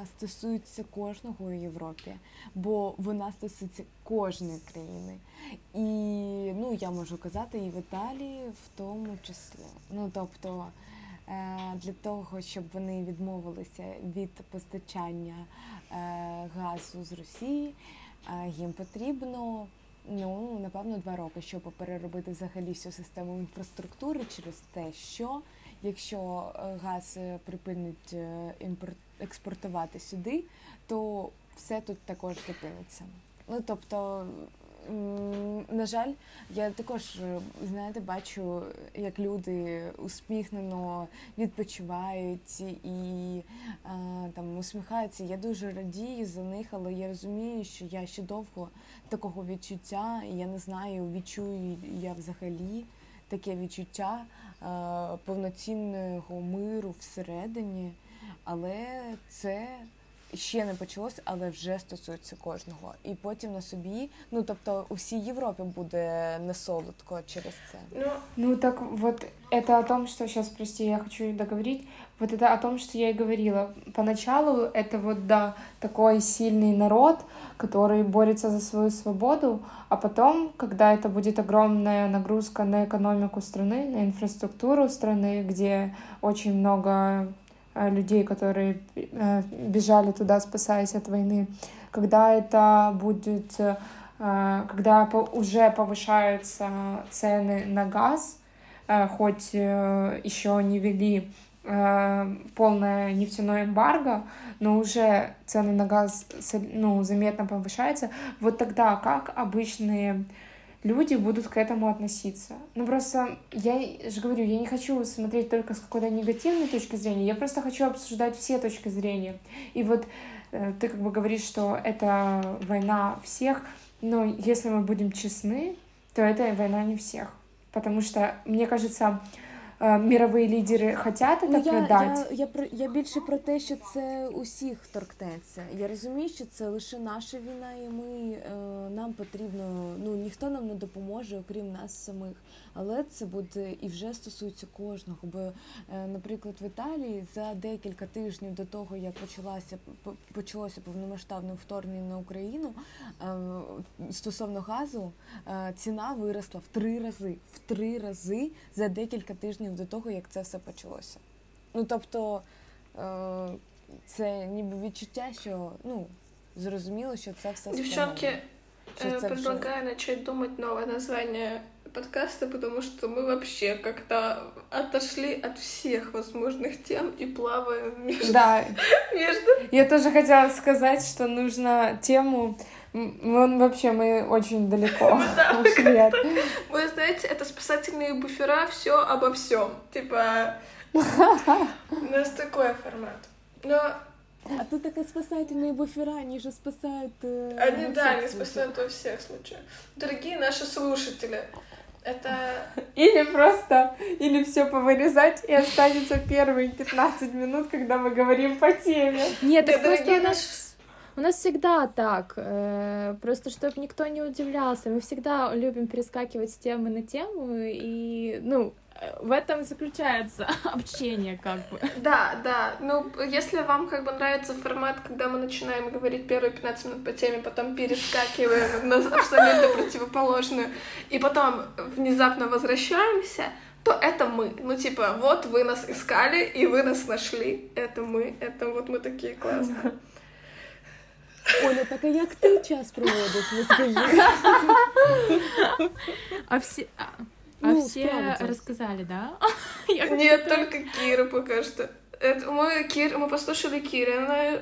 стосується кожного у Європі, бо вона стосується кожної країни. І ну, я можу казати, і в Італії в тому числі. Ну, тобто, для того, щоб вони відмовилися від постачання е, газу з Росії, е, їм потрібно ну, напевно, два роки, щоб переробити взагалі всю систему інфраструктури через те, що якщо е, газ е, припинить е, експортувати сюди, то все тут також зупиниться. Ну тобто, на жаль, я також е, знаєте, бачу, як люди усміхнено відпочивають і а, там усміхаються. Я дуже радію за них, але я розумію, що я ще довго такого відчуття, і я не знаю, відчую я взагалі таке відчуття е, повноцінного миру всередині, але це ще не почалось, але вже стосується кожного. І потім на собі, ну тобто у всій Європі буде не солодко через це. Ну, Ну так вот, это о том, что сейчас, прости, я хочу договорить. Вот это о том, что я и говорила. Поначалу это вот, да, такой сильный народ, который борется за свою свободу, а потом, когда это будет огромная нагрузка на экономику страны, на инфраструктуру страны, где очень много э, людей, которые э, бежали туда, спасаясь от войны, когда это будет, э, когда уже повышаются цены на газ, э, хоть э, еще не ввели э, полное нефтяное эмбарго, но уже цены на газ ну, заметно повышаются, вот тогда как обычные люди будут к этому относиться. Ну просто я же говорю, я не хочу смотреть только с какой-то негативной точки зрения, я просто хочу обсуждать все точки зрения. И вот э, ты как бы говоришь, что это война всех, но если мы будем честны, то это война не всех. Потому что, мне кажется, э, мировые лидеры хотят это Ну, я, продать. я, я, про- я більше про те, що це усіх торкнеться. Я розумію, що це лише наша війна, і ми е, нам потрібно, ну ніхто нам не допоможе, окрім нас самих. Але це буде і вже стосується кожного. Бо, е, наприклад, в Італії за декілька тижнів до того, як почалася почалося повномасштабне вторгнення на Україну, е, стосовно газу, е, ціна виросла в три рази, в три рази за декілька тижнів до того, як це все почалося. Ну тобто це ніби відчуття, що ну зрозуміло, що це все девчонки, предлагаю начать думать новое название подкаста, потому что мы вообще как-то отошли от всех возможных тем и плаваем между... Да, [LAUGHS] между... я тоже хотела сказать, что нужно тему... Мы, вообще, мы очень далеко [LAUGHS] [LAUGHS] ушли от... Вы знаете, это спасательные буфера, все обо всем. Типа, у нас такой формат. Но А тут таке спасательні буфера, вони же спасають. е, они, да, они спасают во всех случаях. Дорогие наши слушатели, это... [LAUGHS] Или просто, или все повырезать и останется первые 15 минут, когда мы говорим по теме. Нет, так Да, просто дорогие у нас, всегда так. э, Просто чтобы никто не удивлялся. Мы всегда любим перескакивать с темы на тему. И, ну, в этом заключается [LAUGHS] общение, как бы. Да, да. Ну, если вам как бы нравится формат, когда мы начинаем говорить первые 15 минут по теме, потом перескакиваем на абсолютно противоположную, и потом внезапно возвращаемся, то это мы. Ну, типа, вот вы нас искали, и вы нас нашли. Это мы. Это вот мы такие классные. [LAUGHS] Оля, так а як ти час проводиш? Скажи. А все, а, а Ну, все справді. рассказали, да? [LAUGHS] Нет, только Кира пока что. Это мы, Кир, мы послушали Кирина,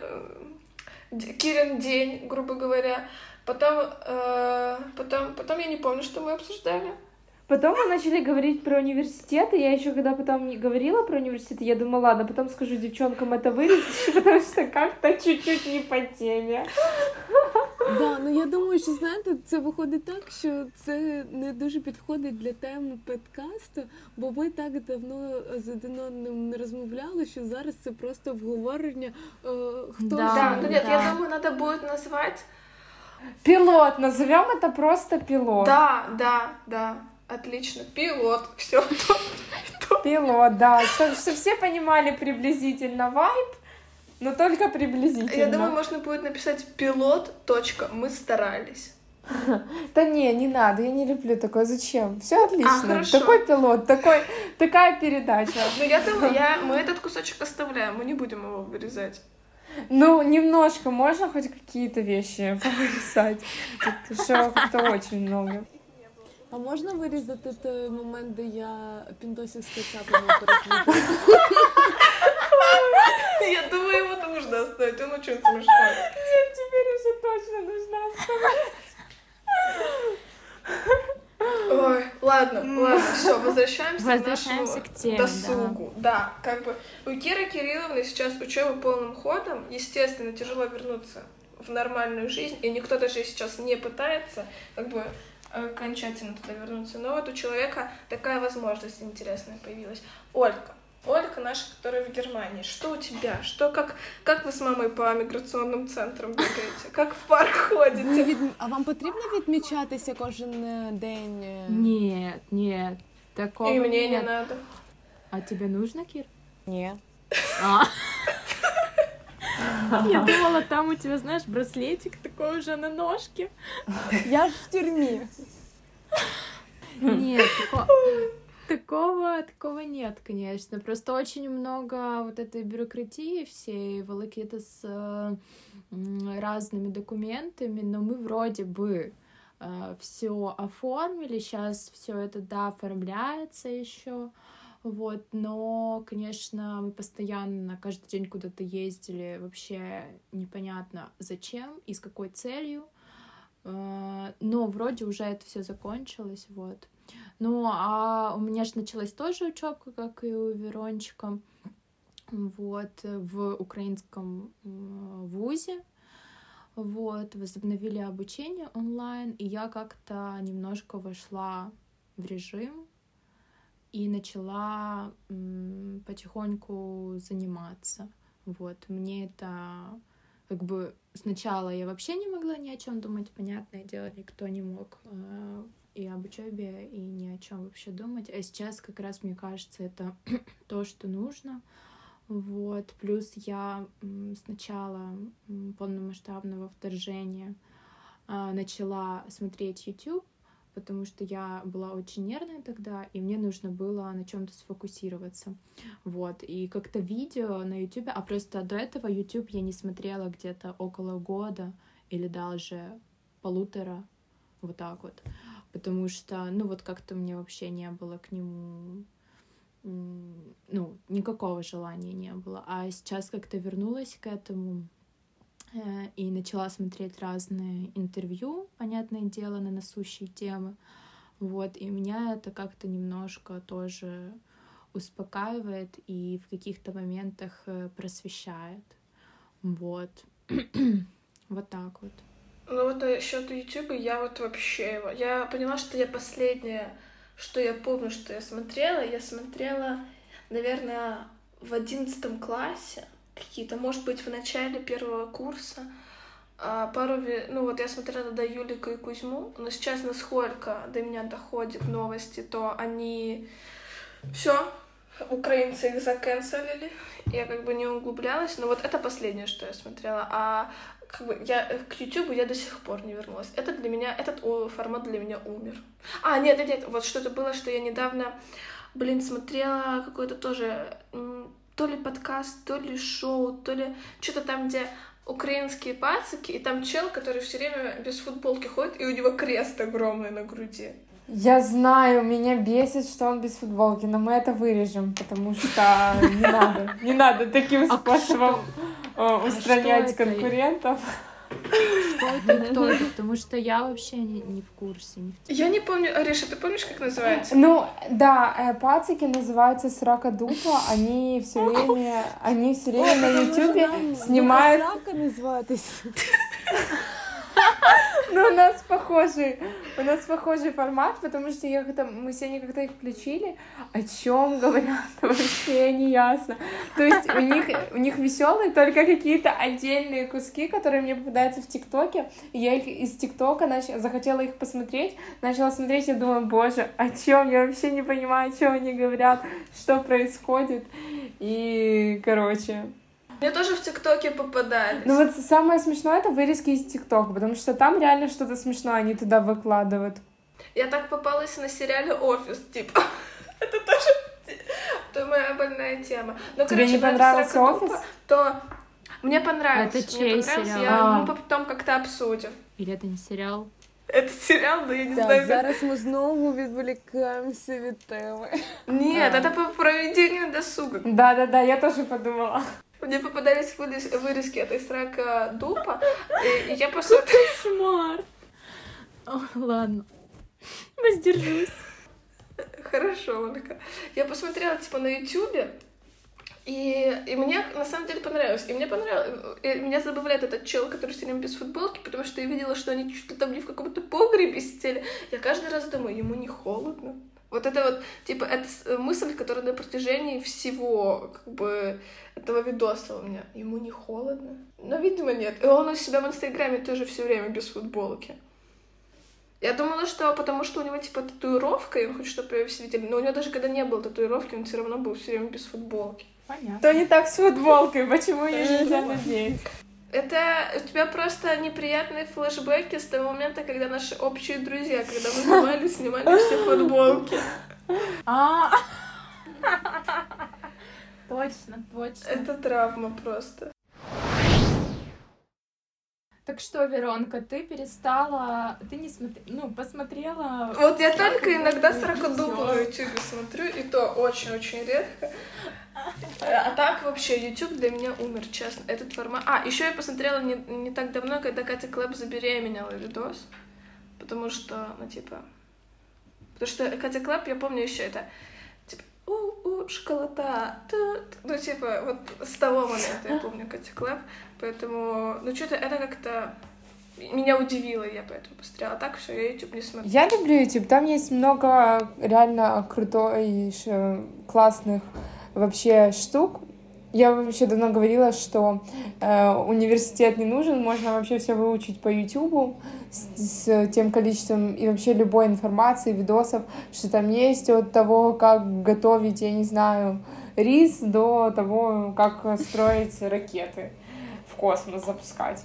Кирин день, грубо говоря. Потом, э, потом, потом я не помню, что мы обсуждали. Потом мы начали говорить про университеты. Я еще когда потом не говорила про университеты, я думала, ладно, потом скажу девчонкам это вырезать, [LAUGHS] потому что как-то чуть-чуть не по теме. Да, ну я думаю, що знаєте, це виходить так, що це не дуже підходить для теми подкасту, бо ми так давно з один одним не розмовляли, що зараз це просто обговорення. е, хто Да, Да, ну да. нет, я думаю, надо будет назвать. Пилот, назовем это просто пилот. Да, да, да. Отлично. Пилот. Все. Пилот, да. Чтобы все понимали приблизительно вайб, но только приблизительно. Я думаю, можно будет написать пилот. Точка. Мы старались. Да не, не надо, я не люблю такое. Зачем? Все отлично. А, такой пилот, такой, такая передача. Ну, я думаю, я, мы этот кусочек оставляем, мы не будем его вырезать. Ну, немножко можно хоть какие-то вещи повырезать. Потому что как-то очень много. А можна вирізати той момент, де я піндосів з кацапами переплутала? Я думаю, его нужно оставить, он очень смешной. Теперь уже точно нужна Ой, ладно, ладно, все, возвращаемся, Возвращаемся к к нашему теме, да. досугу. Да. как бы у Киры Кирилловны сейчас учеба полным ходом, естественно, тяжело вернуться в нормальную жизнь, и никто даже сейчас не пытается, как бы окончательно туда вернуться. Но вот у человека такая возможность интересная появилась. Ольга, Ольга наша, которая в Германии. Что у тебя? Что, как, как вы з мамою по міграційним центрам бігаєте? Как в парк ходите? Ви від... А вам потрібно відмічатися кожен е, день? е? Нет, нет, такого И мне не нет. надо. А тебе нужно, Кир? Ні. А. [LAUGHS] [LAUGHS] Я думала, там у тебя, знаешь, браслетик такой уже на ножке. Я ж в тюрмі. Нет, [LAUGHS] тако- такого, такого нет, конечно. Просто очень много вот этой бюрократии всей, волокиты с э, разными документами, но мы вроде бы все оформили, сейчас все это, да, оформляется еще. Вот, но, конечно, мы постоянно каждый день куда-то ездили, вообще непонятно зачем и с какой целью. Э, Но вроде уже это все закончилось, вот. Ну, а у меня же началась тоже учебка, как и у Верончика, вот, в украинском вузе. Вот, возобновили обучение онлайн, и я как-то немножко вошла в режим и начала потихоньку заниматься. Вот, мне это как бы сначала я вообще не могла ни о чем думать, понятное дело, никто не мог э, и об учебе, и ни о чем вообще думать. А сейчас как раз мне кажется, это [CLEARS THROAT] то, что нужно. Вот. Плюс я м, с начала м, полномасштабного вторжения а, начала смотреть YouTube, потому что я была очень нервная тогда, и мне нужно было на чем-то сфокусироваться. Вот. И как-то видео на YouTube, а просто до этого YouTube я не смотрела где-то около года или даже полутора, вот так вот. Потому что, ну вот как-то мне вообще не было к нему ну, никакого желания не было. А сейчас как-то вернулась к этому и начала смотреть разные интервью, понятное дело, на насущие темы. Вот, и меня это как-то немножко тоже успокаивает и в каких-то моментах э, просвещает. Вот. [CLEARS THROAT] Вот так вот. Ну вот насчет Ютуба я вот вообще его... Я поняла, что я последнее, что я помню, что я смотрела, я смотрела, наверное, в одиннадцатом классе какие-то, может быть, в начале первого курса. а, пару, ну вот я смотрела до Юлика и Кузьму, но сейчас насколько до меня доходят новости, то они все, украинцы их заканцелили, я как бы не углублялась, но вот это последнее, что я смотрела, а как бы я э, к Ютубу я до сих пор не вернулась. Это для меня, этот формат для меня умер. А, нет, нет, нет, вот что-то было, что я недавно, блин, смотрела какой-то тоже, то ли подкаст, то ли шоу, то ли что-то там, где украинские пацики, и там чел, который все время без футболки ходит, и у него крест огромный на груди. Я знаю, меня бесит, что он без футболки, но мы это вырежем, потому что не надо, не надо таким А способом э, устранять что это? конкурентов. Что это, кто это? Потому что я вообще не, не в курсе. Не в Я не помню, Ариша, ты помнишь, как называется? Ну, да, э, пацики называются Срака Дупа, они все время, они все время на ютубе снимают Срака називатись. Ну, у нас похожий, у нас похожий формат, потому что я как-то, мы сегодня как-то их включили, о чем говорят, [LAUGHS] вообще не ясно. То есть у них, у них веселые только какие-то отдельные куски, которые мне попадаются в ТикТоке. Я их из ТикТока нач- захотела их посмотреть, начала смотреть и думаю, боже, о чем? Я вообще не понимаю, о чем они говорят, что происходит. И, короче, Мне тоже в ТикТоке попадались. ну вот самое смешное это вырезки из ТикТока, потому что там реально что-то смешное они туда выкладывают. Я так попалась на сериале «Офис», типа. [LAUGHS] Это тоже то моя больная тема. Но, Тебе не короче, понравился Срака Дупа, «Офис»? То мне понравился. Это мне чей понравился, сериал? я- А. Мы потом как-то обсудим. Или это не сериал? Это сериал, да я не Так, знаю. как- зараз ми знову відволікаємося від теми. Нет, А. это по проведению досуга. Да-да-да, я тоже подумала. Мне попадались вырез- вырезки этой срака дупа, и, я просто... Кошмар. Ладно. Воздержусь. Хорошо, Ольга. Я посмотрела, типа, на Ютубе, и, и мне на самом деле понравилось. И мне понравилось. и меня забавляет этот чел, который все время без футболки, потому что я видела, что они чуть ли там не в каком-то погребе сидели. Я каждый раз думаю, ему не холодно. Вот это вот, типа, это с- мысль, которая на протяжении всего, как бы, этого видоса у меня. Ему не холодно? Но, видимо, нет. И он у себя в Инстаграме тоже все время без футболки. Я думала, что потому что у него, типа, татуировка, и он хочет, чтобы ее все видели. Но у него даже когда не было татуировки, он все равно был все время без футболки. Понятно. То не так с футболкой, почему ее нельзя надеть? Это у тебя просто неприятные флешбеки с того момента, когда наши общие друзья, когда мы снимали, снимали все футболки. А, [LAUGHS] точно, точно. Это травма просто. Так что, Веронка, ты перестала, ты не смотри, ну, посмотрела... Вот я только иногда и сорокодуб всё. на ютубе смотрю, и то очень-очень редко. А так вообще YouTube для меня умер, честно. Этот формат... А, еще я посмотрела не, не так давно, когда Катя Клэп забеременела видос. Потому что, ну, типа... Потому что Катя Клэп, я помню еще это... Тут». Ну, типа, вот с того момента я помню Катя Клэп. Поэтому, ну, что-то это как-то... Меня удивило, я поэтому посмотрела. А так все, я YouTube не смотрю. Я люблю YouTube, там есть много реально крутой, классных вообще штук. Я вообще давно говорила, что э, университет не нужен, можно вообще все выучить по YouTube с, с тем количеством и вообще любой информации, видосов, что там есть, от того, как готовить, я не знаю, рис, до того, как строить ракеты в космос запускать.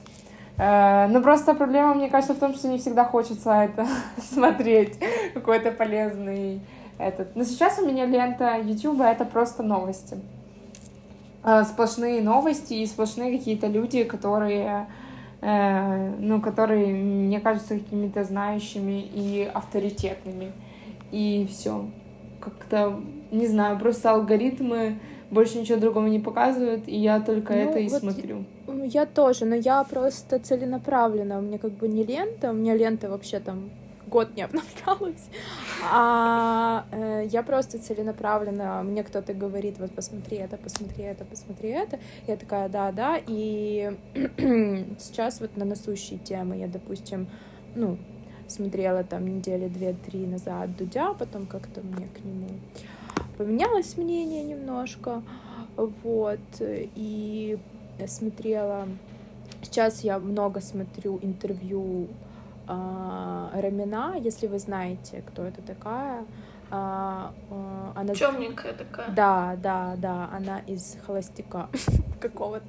Э, Ну, просто проблема, мне кажется, в том, что не всегда хочется это [LAUGHS] смотреть, какой-то полезный этот. Но сейчас у меня лента YouTube это просто новости. Э, Сплошные новости и сплошные какие-то люди, которые, э, ну, которые, мне кажутся какими-то знающими и авторитетными. И все. Как-то, не знаю, просто алгоритмы больше ничего другого не показывают, и я только Ну, это и вот смотрю. Я тоже, но я просто целенаправленно. У меня как бы не лента, у меня лента вообще там год не обновлялась. [LAUGHS] А э, я просто целенаправленно, мне кто-то говорит, вот посмотри это, посмотри это, посмотри это. Я такая, да, да. И [CLEARS THROAT] сейчас вот на насущие темы я, допустим, ну, смотрела там недели две-три назад Дудя, потом как-то мне к нему поменялось мнение немножко, вот, и смотрела, сейчас я много смотрю интервью Рамина, если вы знаете, кто это такая, а, а, она... Темненькая такая. Да, да, да, она из холостяка [LAUGHS] какого-то.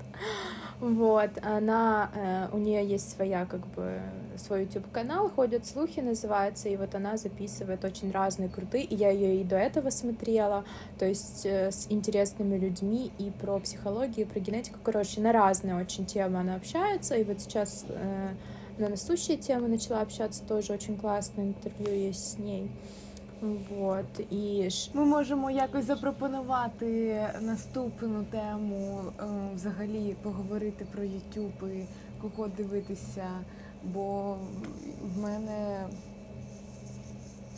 Вот, она, э, у нее есть своя, как бы, свой YouTube-канал, ходят слухи, называется, и вот она записывает очень разные крутые, и я ее и до этого смотрела, то есть э, с интересными людьми и про психологию, и про генетику, короче, на разные очень темы она общается, и вот сейчас э, на насущие темы начала общаться, тоже очень классное интервью есть с ней. Вот, і Ми можемо якось запропонувати наступну тему, е, взагалі поговорити про YouTube і кого дивитися, бо в мене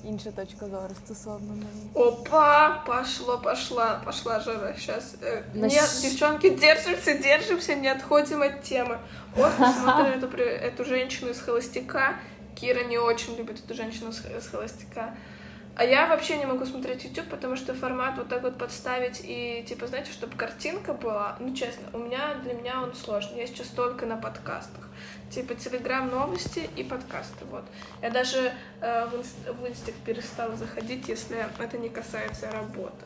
інша точка зору стосовно неї. Опа, пошло, пошла, пошла жара. Сейчас. На Нет, щ- девчонки, держимся, держимся, не отходим от темы. Вот, посмотрим [LAUGHS] эту, эту женщину из холостяка. Кира не очень любит эту женщину из холостяка. А я вообще не могу смотреть YouTube, потому что формат вот так вот подставить и, типа, знаете, чтобы картинка была, ну, честно, у меня, для меня он сложный. Я сейчас только на подкастах. Типа, Телеграм новости и подкасты, вот. Я даже э, в, инст- в инстик перестала заходить, если это не касается работы.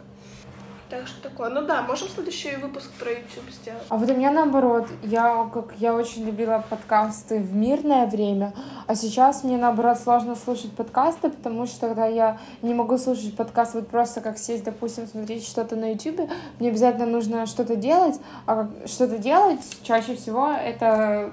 Так что такое. Ну да, можем следующий выпуск про YouTube сделать. А вот у меня наоборот, я как я очень любила подкасты в мирное время, а сейчас мне наоборот сложно слушать подкасты, потому что когда я не могу слушать подкаст вот просто как сесть, допустим, смотреть что-то на YouTube, мне обязательно нужно что-то делать, а что-то делать чаще всего это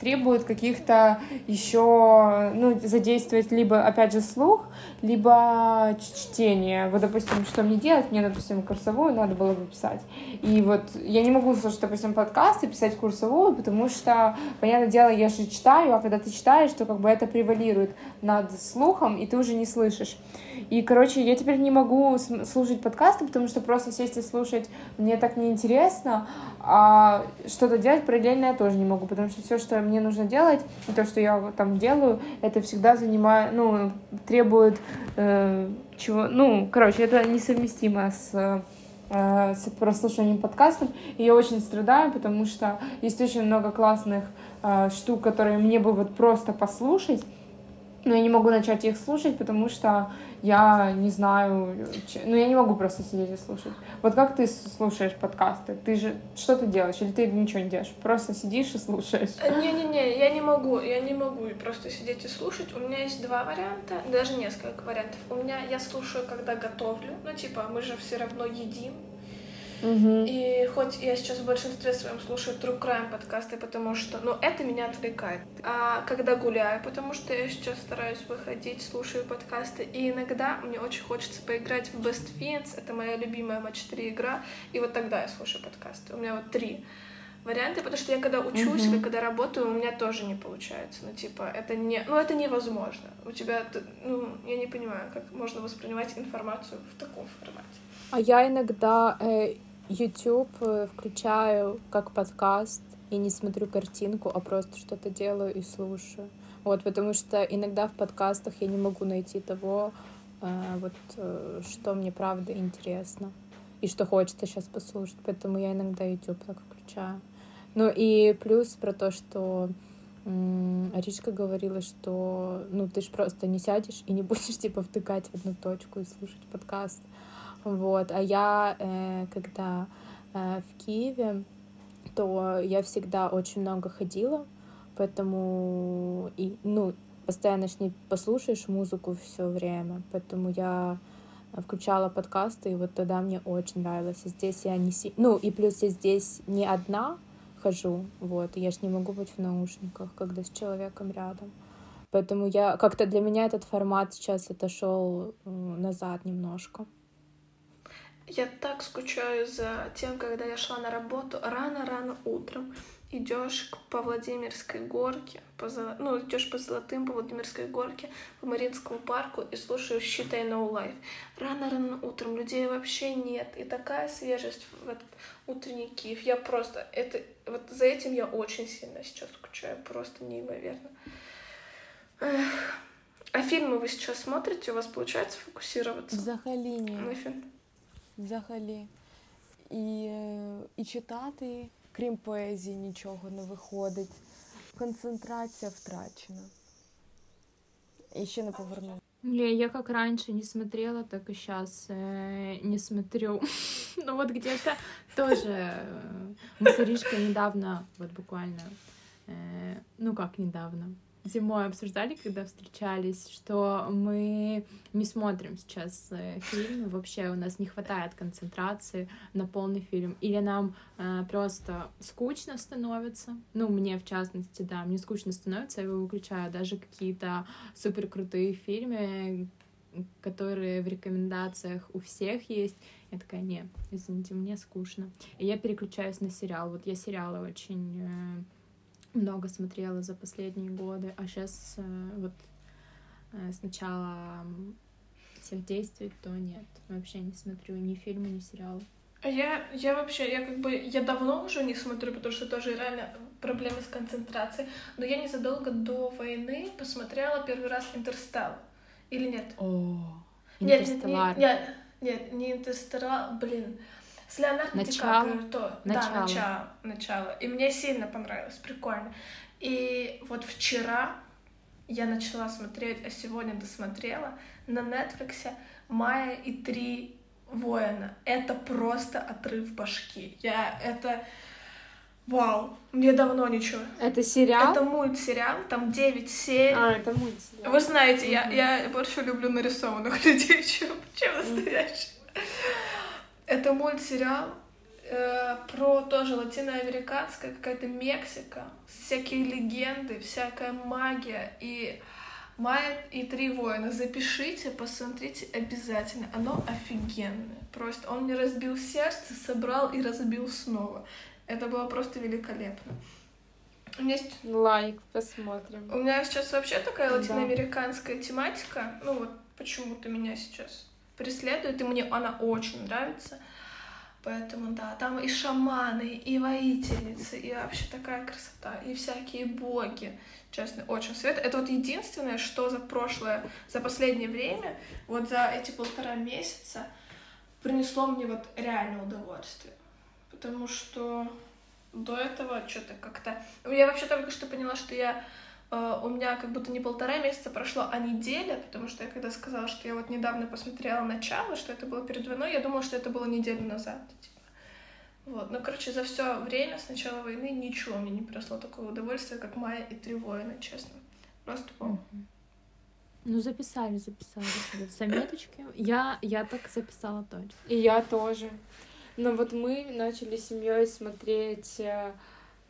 требует каких-то еще, ну, задействовать либо, опять же, слух, либо чтение. Вот, допустим, что мне делать? Мне, допустим, курсовую надо было бы писать. И вот я не могу слушать, допустим, подкасты, писать курсовую, потому что, понятное дело, я же читаю, а когда ты читаешь, то как бы это превалирует над слухом, и ты уже не слышишь. И, короче, я теперь не могу слушать подкасты, потому что просто сесть и слушать мне так неинтересно, а что-то делать параллельно я тоже не могу, потому что все, что мне нужно делать, и то, что я там делаю, это всегда занимает, ну, требует э, чего... Ну, короче, это несовместимо с э, с прослушиванием подкастов. И я очень страдаю, потому что есть очень много классных э, штук, которые мне бы вот просто послушать, но я не могу начать их слушать, потому что я не знаю, ну я не могу просто сидеть и слушать. Вот как ты слушаешь подкасты? Ты же что ты делаешь? Или ты ничего не делаешь? Просто сидишь и слушаешь? Э, Не-не-не, я не могу, я не могу просто сидеть и слушать. У меня есть два варианта, даже несколько вариантов. У меня я слушаю, когда готовлю, ну типа мы же все равно едим, Угу. И хоть я сейчас в большинстве своем слушаю True Crime подкасты, потому что, ну, это меня отвлекает. А когда гуляю, потому что я сейчас стараюсь выходить, слушаю подкасты, и иногда мне очень хочется поиграть в Best Fiends, это моя любимая матч 3 игра, и вот тогда я слушаю подкасты. У меня вот три варианты, потому что я когда учусь или когда работаю, у меня тоже не получается. Ну, типа, это не... Ну, это невозможно. У тебя... Ну, я не понимаю, как можно воспринимать информацию в таком формате. А я иногда э, YouTube э, включаю как подкаст и не смотрю картинку, а просто что-то делаю и слушаю. Вот, потому что иногда в подкастах я не могу найти того, э, вот, э, что мне правда интересно и что хочется сейчас послушать. Поэтому я иногда YouTube так включаю. Ну и плюс про то, что м, Ричка говорила, что ну ты ж просто не сядешь и не [LAUGHS] будешь типа втыкать в одну точку и слушать подкаст. Вот, а я, э, когда э, в Киеве, то я всегда очень много ходила, поэтому и, ну, постоянно ж не послушаешь музыку все время, поэтому я включала подкасты, и вот тогда мне очень нравилось. И здесь я не... си- Ну, и плюс я здесь не одна хожу, вот, и я ж не могу быть в наушниках, когда с человеком рядом. Поэтому я... Как-то для меня этот формат сейчас отошел назад немножко. Я так скучаю за тем, когда я шла на работу рано-рано утром. Идешь по Владимирской горке, по, ну, идешь по Золотым, по Владимирской горке, по Мариинскому парку и слушаешь Считай No Life. Рано-рано утром людей вообще нет. И такая свежесть в этот утренний Киев. Я просто... Это, вот за этим я очень сильно сейчас скучаю. Просто неимоверно. Эх. А фильмы вы сейчас смотрите? У вас получается фокусироваться Взагалі ні. на фильм? Взагалі. І, е, і читати, крім поезії, нічого не виходить. Концентрація втрачена. І ще не поверну. Не, я как раньше не смотрела, так и сейчас не смотрю. [LAUGHS] ну вот где-то тоже э, мы с Иришкой недавно, вот буквально, э, ну как недавно, зимой обсуждали, когда встречались, что мы не смотрим сейчас э, фильмы, вообще у нас не хватает концентрации на полный фильм, или нам э, просто скучно становится, ну мне в частности, да, мне скучно становится, я его выключаю, даже какие-то супер крутые фильмы, которые в рекомендациях у всех есть. Я такая, не, извините, мне скучно. И я переключаюсь на сериал. Вот я сериалы очень э, много смотрела за последние годы, а сейчас вот э, с начала всех действий, то нет, вообще не смотрю ни фильмы, ни сериалы. А Я, я вообще, я как бы, я давно уже не смотрю, потому что тоже реально проблемы с концентрацией, но я незадолго до войны посмотрела первый раз «Интерстеллар». Или нет? О, Нет, нет, Интерстеллар. нет, нет, нет, не «Интерстеллар», блин. С Леонардо Ди Начало? Каприо, то, Начало. да, начало, начало. И мне сильно понравилось, прикольно. И вот вчера я начала смотреть, а сегодня досмотрела на Нетфликсе «Майя и три воина». Это просто отрыв башки. Я это... Вау, мне давно ничего. Это сериал? Это мультсериал, там 9 серий. А, это мультсериал. Вы знаете, я, Мгм. я больше люблю нарисованных [LAUGHS] людей, чем, чем настоящих. Это мультсериал э, про тоже латиноамериканская какая-то Мексика, всякие легенды, всякая магия и Майя и три воина. Запишите, посмотрите обязательно. Оно офигенное. Просто он мне разбил сердце, собрал и разбил снова. Это было просто великолепно. У меня есть Лайк, посмотрим. у меня сейчас вообще такая Да. латиноамериканская тематика. Ну вот почему-то меня сейчас преследует, и мне она очень нравится. Поэтому, да, там и шаманы, и воительницы, и вообще такая красота, и всякие боги. Честно, очень советую. Это вот единственное, что за прошлое, за последнее время, вот за эти полтора месяца принесло мне вот реальное удовольствие. Потому что до этого что-то как-то... Я вообще только что поняла, что я у меня как будто не полтора месяца прошло, а неделя, потому что я когда сказала, что я вот недавно посмотрела начало, что это было перед войной, я думала, что это было неделю назад. Типа. Вот. Ну, короче, за все время с начала войны ничего мне не приросло такого удовольствия, как Майя и Три воина, честно. Просто помню. Ну, записали, записали себе в заметочки. Я, я так записала точно. И я тоже. Но вот мы начали с семьей смотреть э,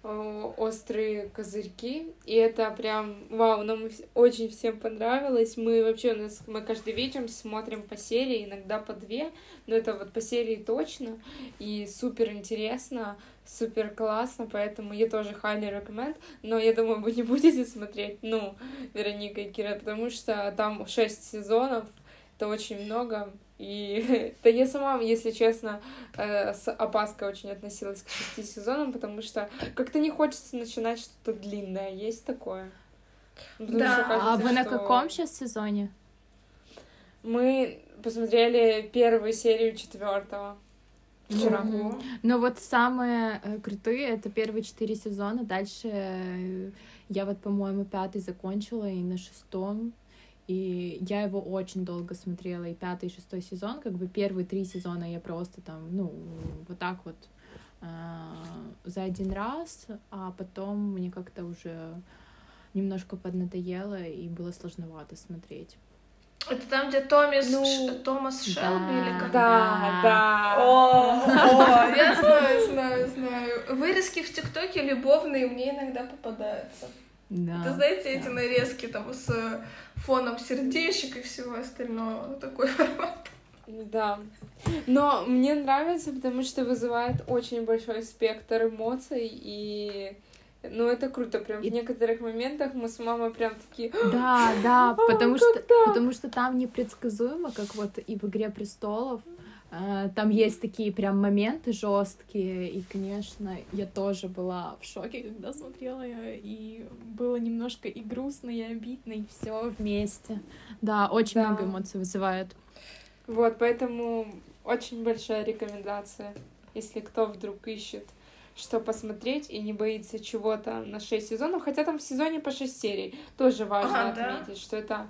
острые козырьки, и это прям, вау, нам очень всем понравилось. Мы вообще, у нас, мы каждый вечер смотрим по серии, иногда по две, но это вот по серии точно, и супер интересно, супер классно, поэтому я тоже highly recommend, но я думаю, вы не будете смотреть, ну, Вероника и Кира, потому что там шесть сезонов, это очень много, и [LAUGHS] да я сама, если честно, э, с опаской очень относилась к шести сезонам, потому что как-то не хочется начинать что-то длинное. Есть такое? Потому да. Кажется, а вы что... на каком сейчас сезоне? Мы посмотрели первую серию четвертого вчера. Mm-hmm. Но вот самые э, крутые это первые четыре сезона. Дальше э, я вот, по-моему, пятый закончила, и на шестом и я его очень долго смотрела, и пятый, и шестой сезон, как бы первые три сезона я просто там, ну, вот так вот э, за один раз, а потом мне как-то уже немножко поднадоело, и было сложновато смотреть. Это там, где Томис, ну, Ш... Томас Шелби да, или как? Да, да. О, о, [LAUGHS] я знаю, знаю, знаю. Вырезки в ТикТоке любовные мне иногда попадаются. Да. Это, знаете, эти нарезки там с фоном сердечек и всего остального. Вот такой [LAUGHS] формат. Да. Но мне нравится, потому что вызывает очень большой спектр эмоций, и ну, это круто, прям и... в некоторых моментах мы с мамой прям такие... Да, да, потому что, потому что там непредсказуемо, как вот и в «Игре престолов», там есть такие прям моменты жесткие, и, конечно, я тоже была в шоке, когда смотрела ее, и было немножко и грустно, и обидно, и все вместе. Да, очень да. много эмоций вызывает. Вот, поэтому очень большая рекомендация, если кто вдруг ищет, что посмотреть и не боится чего-то на 6 сезонов, хотя там в сезоне по 6 серий. Тоже важно ага, отметить, да? что это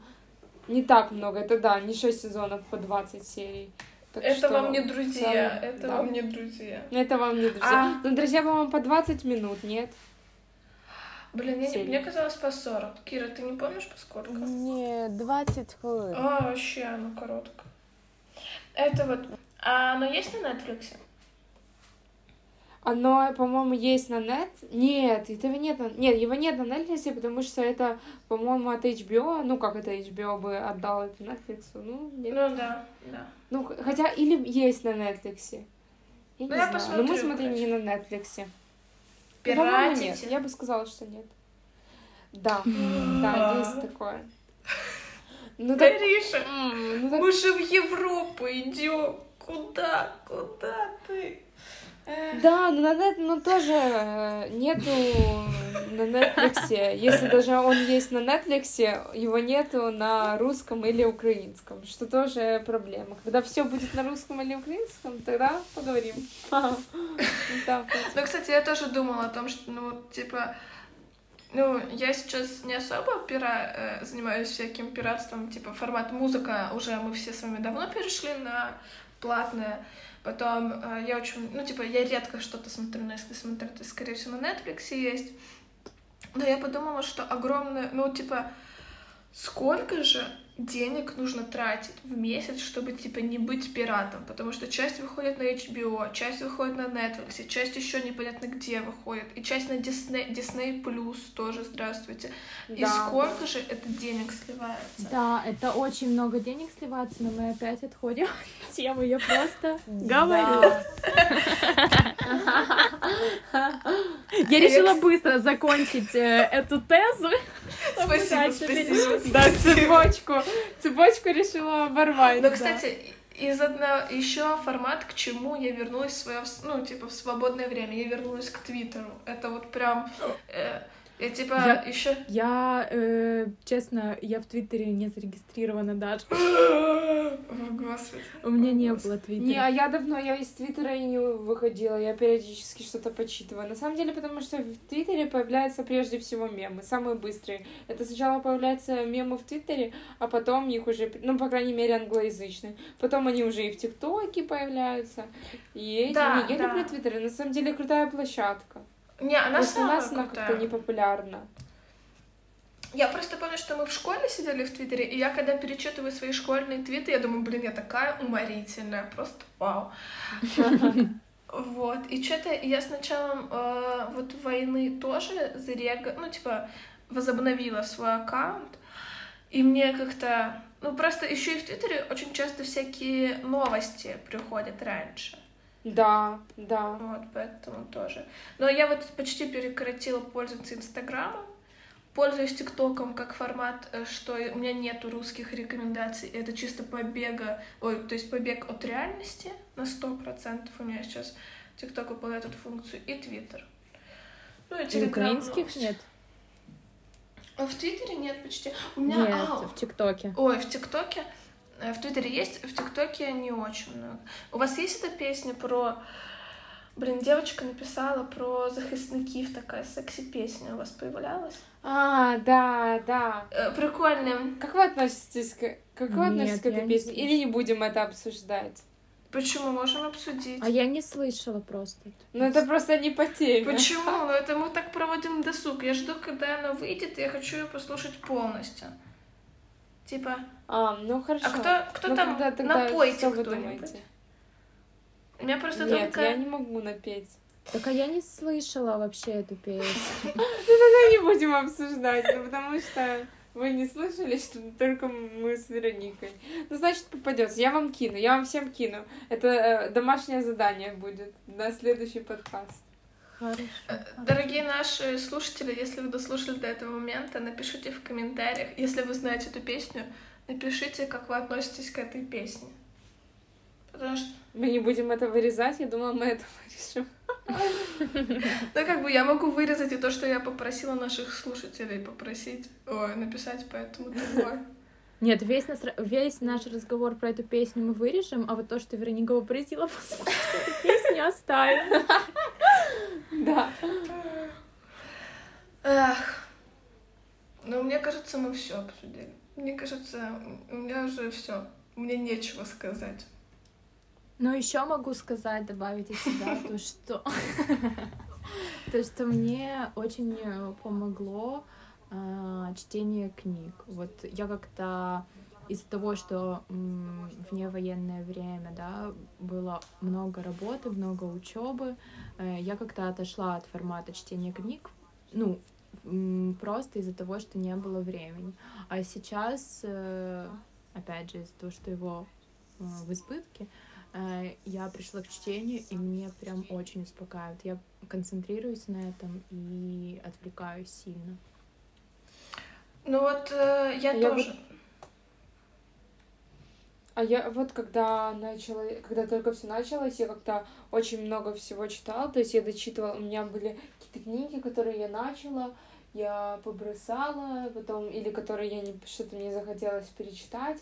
не так много, это да, не 6 сезонов по 20 серий. Так это что, вам не друзья, целом, это да. вам не друзья. Это вам не друзья. А... Ну, друзья, по-моему, по 20 минут, нет? Блин, я, мне казалось по 40. Кира, ты не помнишь по сколько? Не, 20 хвилин. А, вообще, оно коротко. Это вот... А оно есть на Netflix? Оно, по-моему, есть на нет. Нет, этого нет на... Нет, его нет на Netflix, потому что это, по-моему, от HBO. Ну, как это HBO бы отдал это Netflix? Ну, нет. Ну, да, да. Ну, хотя, или есть на Netflix. Я ну, не я знаю. Посмотрю, Но мы смотрим короче. не на Netflix. Пиратите? Нет. Я бы сказала, что нет. Да, [GASPS] да, есть такое. Ну, так... Ариша, ну, так... мы же в Европу идем. Куда? Куда ты? Да, но, на но тоже э, нету на Netflix. Если даже он есть на Netflix, его нету на русском или украинском, что тоже проблема. Когда все будет на русском или украинском, тогда поговорим. Ну, кстати, я тоже думала о том, что, ну, типа, ну, я сейчас не особо пира... Э, занимаюсь всяким пиратством, типа формат музыка уже мы все с вами давно перешли на платное. Потом э, я очень, ну, типа, я редко что-то смотрю, но если смотрю, то, скорее всего, на Netflix есть. Но я подумала, что огромное, ну, типа, сколько же денег нужно тратить в месяц, чтобы, типа, не быть пиратом, потому что часть выходит на HBO, часть выходит на Netflix, часть еще непонятно где выходит, и часть на Disney, Disney Plus тоже, здравствуйте. Да. И сколько же это денег сливается? Да, это очень много денег сливается, но мы опять отходим от темы, я просто [LAUGHS] говорю. [LAUGHS] Я решила быстро закончить э, эту тезу. Спасибо, спасибо. Да, цепочку. Цепочку решила оборвать. Ну, кстати, из одного еще формат, к чему я вернулась в свое, ну, типа, в свободное время. Я вернулась к Твиттеру. Это вот прям... Э, я типа Я- еще... Я, э, честно, я в Твиттере не зарегистрирована даже. О, Господи. У меня не было Твиттера. Не, а я давно, я из Твиттера и не выходила, я периодически что-то почитываю. На самом деле, потому что в Твиттере появляются прежде всего мемы, самые быстрые. Это сначала появляются мемы в Твиттере, а потом их уже, ну, по крайней мере, англоязычные. Потом они уже и в ТикТоке появляются. И эти, Да, не, я да. люблю Твиттер, на самом деле крутая площадка. Не, она Просто у самая нас она как-то не популярна. Я просто помню, что мы в школе сидели в Твиттере, и я когда перечитываю свои школьные твиты, я думаю, блин, я такая уморительная, просто вау. [LAUGHS] Вот, и что-то я с началом э, вот войны тоже зарега, ну, типа, возобновила свой аккаунт, и мне как-то, ну, просто еще и в Твиттере очень часто всякие новости приходят раньше. Да, да. Вот, поэтому тоже. Но я вот почти прекратила пользоваться Инстаграмом. Пользуюсь ТикТоком как формат, э, что у меня нету русских рекомендаций. Это чисто побега, ой, то есть побег от реальности на сто процентов. У меня сейчас ТикТок выполняет эту функцию. И Твиттер. Ну и Телеграм. украинских новости. нет? А в Твиттере нет почти. У меня... Нет, а, в ТикТоке. Ой, в ТикТоке. Э, В Твиттере есть, в ТикТоке не очень много. У вас есть эта песня про... Блин, девочка написала про захисників, такая секси-песня у вас появлялась? А, да, да. Э, Прикольная. Как вы относитесь к, как вы Нет, относитесь к этой не песне? слышала. Или не будем это обсуждать? Почему? Можем обсудить. А я не слышала просто. Ну, это просто не по теме. Почему? Ну это мы так проводим досуг. Я жду, когда она выйдет, и я хочу ее послушать полностью. Типа, А, ну хорошо. а кто, кто Ну, там? тогда, тогда Напойте что вы кто-нибудь. думаете? У меня просто Нет, только... я не могу напеть. Так а я не слышала вообще эту песню. [LAUGHS] Тогда не будем обсуждать, ну, потому что вы не слышали, что только мы с Вероникой. Ну, значит, попадется. Я вам кину, я вам всем кину. Это э, домашнее задание будет на следующий подкаст. Хорошо. Дорогие наши слушатели, если вы дослушали до этого момента, напишите в комментариях, если вы знаете эту песню, напишите, как вы относитесь к этой песне. Потому что, Мы не будем это вырезать, я думала, мы это вырежем. ну, как бы я могу вырезать и то, что я попросила наших слушателей попросить, ой, написать по этому такое. Нет, весь, нас, весь наш разговор про эту песню мы вырежем, а вот то, что Вероника попросила [LAUGHS] послушать эту песню, оставим. Да. Эх. Ну, мне кажется, мы все обсудили. Мне кажется, у меня уже все. Мне нечего сказать. Но еще могу сказать, добавить от себя [LAUGHS] то, что [LAUGHS] то, что мне очень э, помогло а, чтение книг. Вот я как-то из-за того, что в невоенное время, да, было много работы, много учебы, э, я как-то отошла от формата чтения книг, ну, просто из-за того, что не было времени. А сейчас, э, опять же, из-за того, что его э, в избытке, я пришла к чтению, и мне прям очень успокаивает. Я концентрируюсь на этом и отвлекаюсь сильно. Ну вот э, я, Я тоже. А я вот когда начала, когда только все началось, я как-то очень много всего читала, то есть я дочитывала, у меня были какие-то книги, которые я начала, я побросала, потом, или которые я не, что-то мне захотелось перечитать,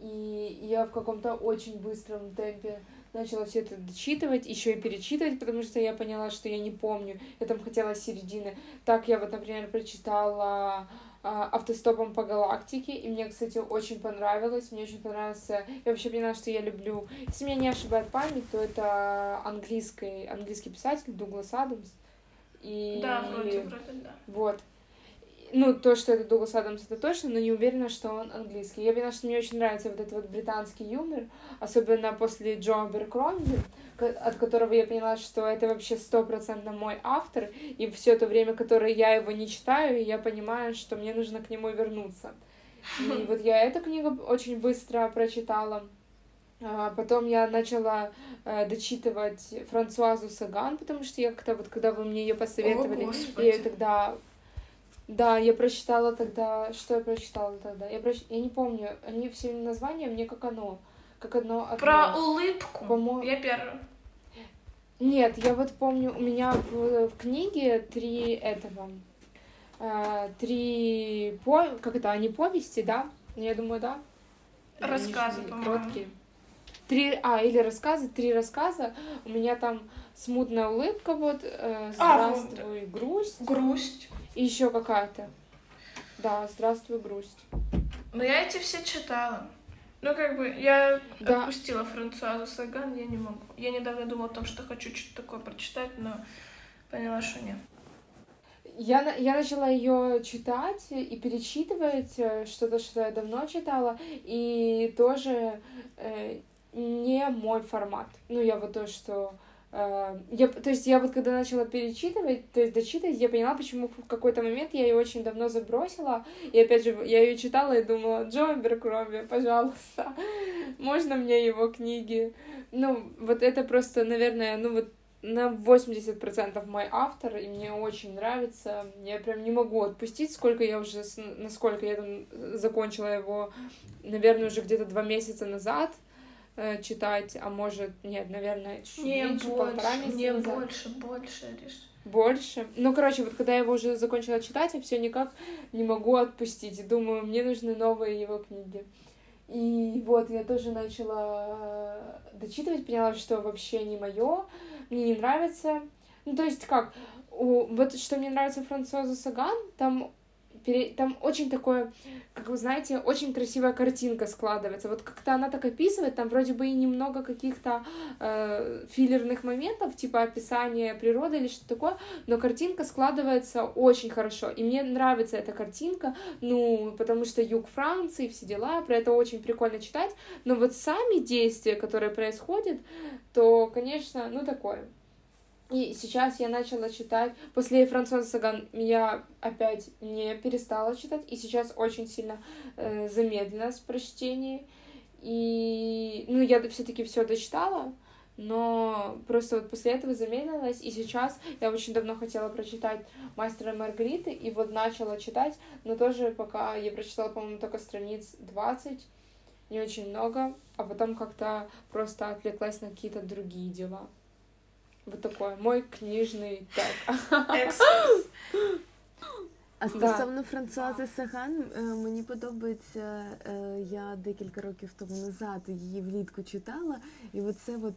и я в каком-то очень быстром темпе начала все это дочитывать, еще и перечитывать, потому что я поняла, что я не помню, я там хотела середины. Так я вот, например, прочитала автостопом по галактике, и мне, кстати, очень понравилось, мне очень понравился, я вообще поняла, что я люблю, если меня не ошибает память, то это английский, английский писатель Дуглас Адамс, и Да, вроде, вроде, да. вот. Ну, то, что это Дуглас Адамс, это точно, но не уверена, что он английский. Я поняла, что мне очень нравится вот этот вот британский юмор, особенно после Джо Аберкромби, ко- от которого я поняла, что это вообще стопроцентно мой автор, и все то время, которое я его не читаю, я понимаю, что мне нужно к нему вернуться. И [LAUGHS] вот я эту книгу очень быстро прочитала. А, Потом я начала э, дочитывать Франсуазу Саган, потому что я как-то вот, когда вы мне ее посоветовали, О, я ее тогда... Да, я прочитала тогда... Что я прочитала тогда? Я, проч... я не помню. Они все названия мне как оно. как одно окно. Про улыбку. По-моему- Я первая. Нет, я вот помню, у меня в, в книге три этого, э, три, по, как это, они повести, да? Ну, Я думаю, да. Они Рассказы, же по-моему. Короткие. Три, а, или рассказы, три рассказа. У меня там смутная улыбка, вот, э, А, здравствуй, грусть, Грусть. И еще какая-то. Да, здравствуй, грусть. Но я эти все читала. Ну, как бы, я Да. отпустила Франсуазу Саган, я не могу. Я недавно думала о том, что хочу что-то такое прочитать, но поняла, что нет. Я, я начала ее читать и перечитывать э, что-то, что я давно читала, и тоже э, не мой формат. Ну, я вот то, что... э, я, то есть я вот когда начала перечитывать, то есть дочитывать, я поняла, почему в какой-то момент я ее очень давно забросила. И опять же, я ее читала и думала, Джо Беркрови, пожалуйста, можно мне его книги? Ну, вот это просто, наверное, ну вот на 80% мой автор, и мне очень нравится. Я прям не могу отпустить, сколько я уже, насколько я там закончила его, наверное, уже где-то два месяца назад э, читать, а может, нет, наверное, чуть Не меньше, полтора больше, месяца не назад. больше, больше, Ариш. Больше. Ну, короче, вот когда я его уже закончила читать, я все никак не могу отпустить. И думаю, мне нужны новые его книги. И вот я тоже начала э, дочитывать, поняла, что вообще не мое, мне не нравится. Ну, то есть как, вот что мне нравится Франсуаза Саган, там, пере- там очень такое, как вы знаете, очень красивая картинка складывается. Вот как-то она так описывает, там вроде бы и немного каких-то э, филлерных моментов, типа описания природы или что-то такое, но картинка складывается очень хорошо. И мне нравится эта картинка, ну, потому что юг Франции, все дела, про это очень прикольно читать. Но вот сами действия, которые происходят, то, конечно, ну, такое. И сейчас я начала читать. После Франсуаза Саган я опять не перестала читать. И сейчас очень сильно э, замедлилась в прочтении. И, ну, я все-таки все дочитала, но просто вот после этого замедлилась. И сейчас я очень давно хотела прочитать Мастера Маргариты, и вот начала читать, но тоже пока я прочитала, по-моему, только страниц 20, не очень много, а потом как-то просто отвлеклась на какие-то другие дела. Вот такой мой книжний так. А Да. стосовно Франсуази Саган, е, мені подобається, е, я декілька років тому назад її влітку читала, і оце от,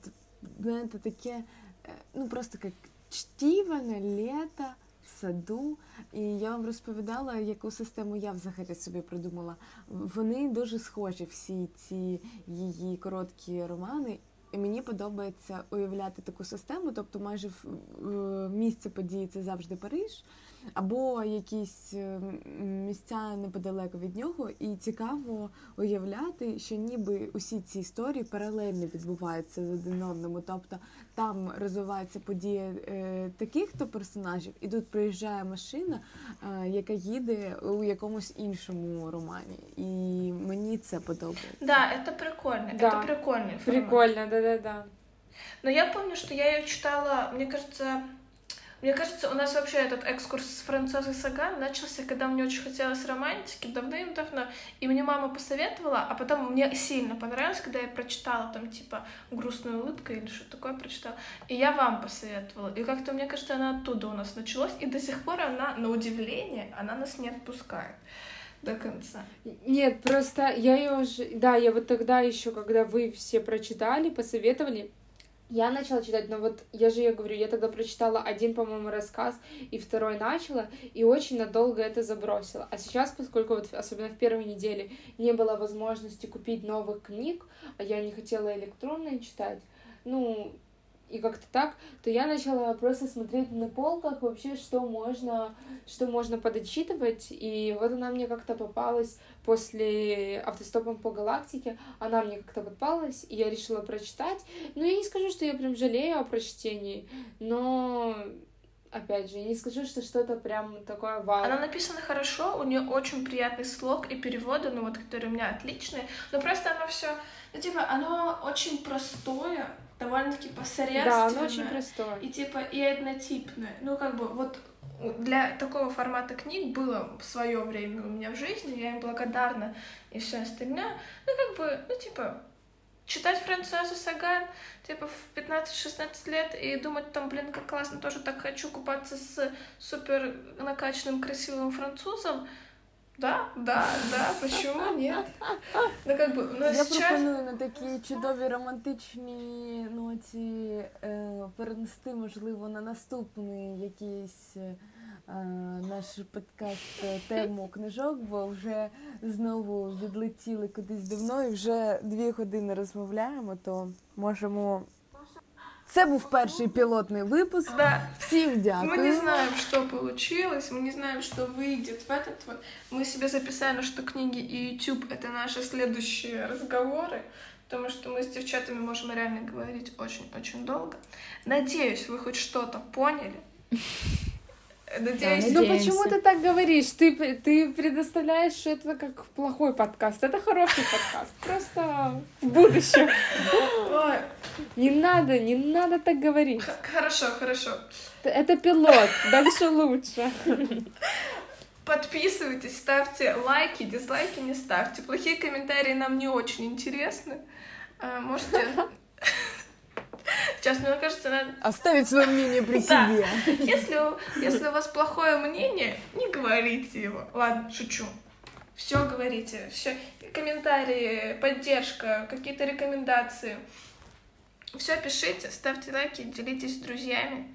знаєте, таке, е, ну просто як чтіво на літо в саду. І я вам розповідала, яку систему я взагалі собі придумала. Вони дуже схожі, всі ці її короткі романи. І мені подобається уявляти таку систему, тобто майже в- в- місце події це завжди Париж, або якісь е, м, місця неподалеко від нього, і цікаво уявляти, що ніби усі ці історії паралельно відбуваються з один одному. Тобто там розвиваються події е, таких то персонажів, і тут приїжджає машина, е, яка їде у якомусь іншому романі. І мені це подобається. Да, это прикольно. Да. Это прикольный формат. Прикольно, да-да-да. Но я помню, что я ее читала, мне кажется, мне кажется, у нас вообще этот экскурс с Франсуазой Саган начался, когда мне очень хотелось романтики, давным-давно, и мне мама посоветовала, а потом мне сильно понравилось, когда я прочитала там типа «Грустная улыбка» или что такое прочитала, и я вам посоветовала, и как-то, мне кажется, она оттуда у нас началась, и до сих пор она, на удивление, она нас не отпускает до конца. Нет, просто я ее уже... Да, я вот тогда еще, когда вы все прочитали, посоветовали, я начала читать, но вот я же я говорю, я тогда прочитала один, по-моему, рассказ, и второй начала, и очень надолго это забросила. А сейчас, поскольку вот особенно в первой неделе не было возможности купить новых книг, а я не хотела электронные читать, ну, и как-то так, то я начала просто смотреть на полках вообще, что можно, что можно подотчитывать, и вот она мне как-то попалась после автостопом по галактике, она мне как-то попалась, и я решила прочитать. Ну, я не скажу, что я прям жалею о прочтении, но опять же, я не скажу, что что-то прям такое вау. Она написана хорошо, у нее очень приятный слог и переводы, ну вот, которые у меня отличные. Но просто оно все, ну типа, оно очень простое, довольно-таки посредственное. Да, оно очень простое. И типа и однотипное. Ну как бы вот для такого формата книг было в свое время у меня в жизни, я им благодарна и все остальное. Ну как бы, ну типа, читать Франсуазу Саган, типа, в 15-16 лет и думать там, блин, как классно, тоже так хочу купаться с супер накачанным красивым французом, да, да, да, почему нет? Ну, как бы, ну, Я сейчас... пропоную на такій чудовій романтичній ноті е, перенести, можливо, на наступний якийсь е, наш подкаст е, тему книжок, бо вже знову відлетіли кудись давно і вже дві години розмовляємо, то можемо. Це був перший пілотний випуск. Да, Всім дякую. мы не знаем, что получилось, мы не знаем, что выйдет в этот вот. Мы себе записали, что книги и YouTube — это наши следующие разговоры, потому что мы с девчатами можем реально говорить очень-очень долго. Надеюсь, вы хоть что-то поняли. Надеюсь, Ну Надеемся. почему ты так говоришь? Ты, ты предоставляешь это как плохой подкаст. Это хороший подкаст. Просто в будущем. Не надо, не надо так говорить. хорошо, хорошо. Это пилот. Дальше лучше. Подписывайтесь, ставьте лайки, дизлайки не ставьте. Плохие комментарии нам не очень интересны. А, Можете... Сейчас, мне кажется, надо... Оставить своє мнение при Да. себе. Если, у- если у вас плохое мнение, не говорите его. Ладно, шучу. Все говорите, все комментарии, поддержка, какие-то рекомендации. Все пишите, ставьте лайки, делитесь с друзьями.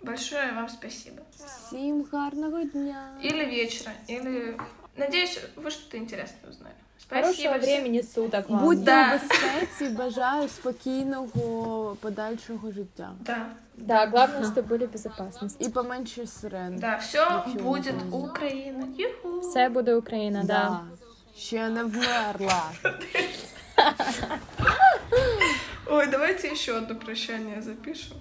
Большое вам спасибо. Всім гарного дня. Или вечера, или... Надеюсь, вы что-то интересное узнали. Хорошего всем. времени суток вам. Будьте Да. у безпеці, бажаю спокійного подальшого життя. Да, Да, главное, чтобы были в безопасности. І поменше сирен. да, все Ничего будет не будет. Украина. Юху. Все буде Україна, да. Ще не вмерла. Ой, давайте еще одно прощание запишем.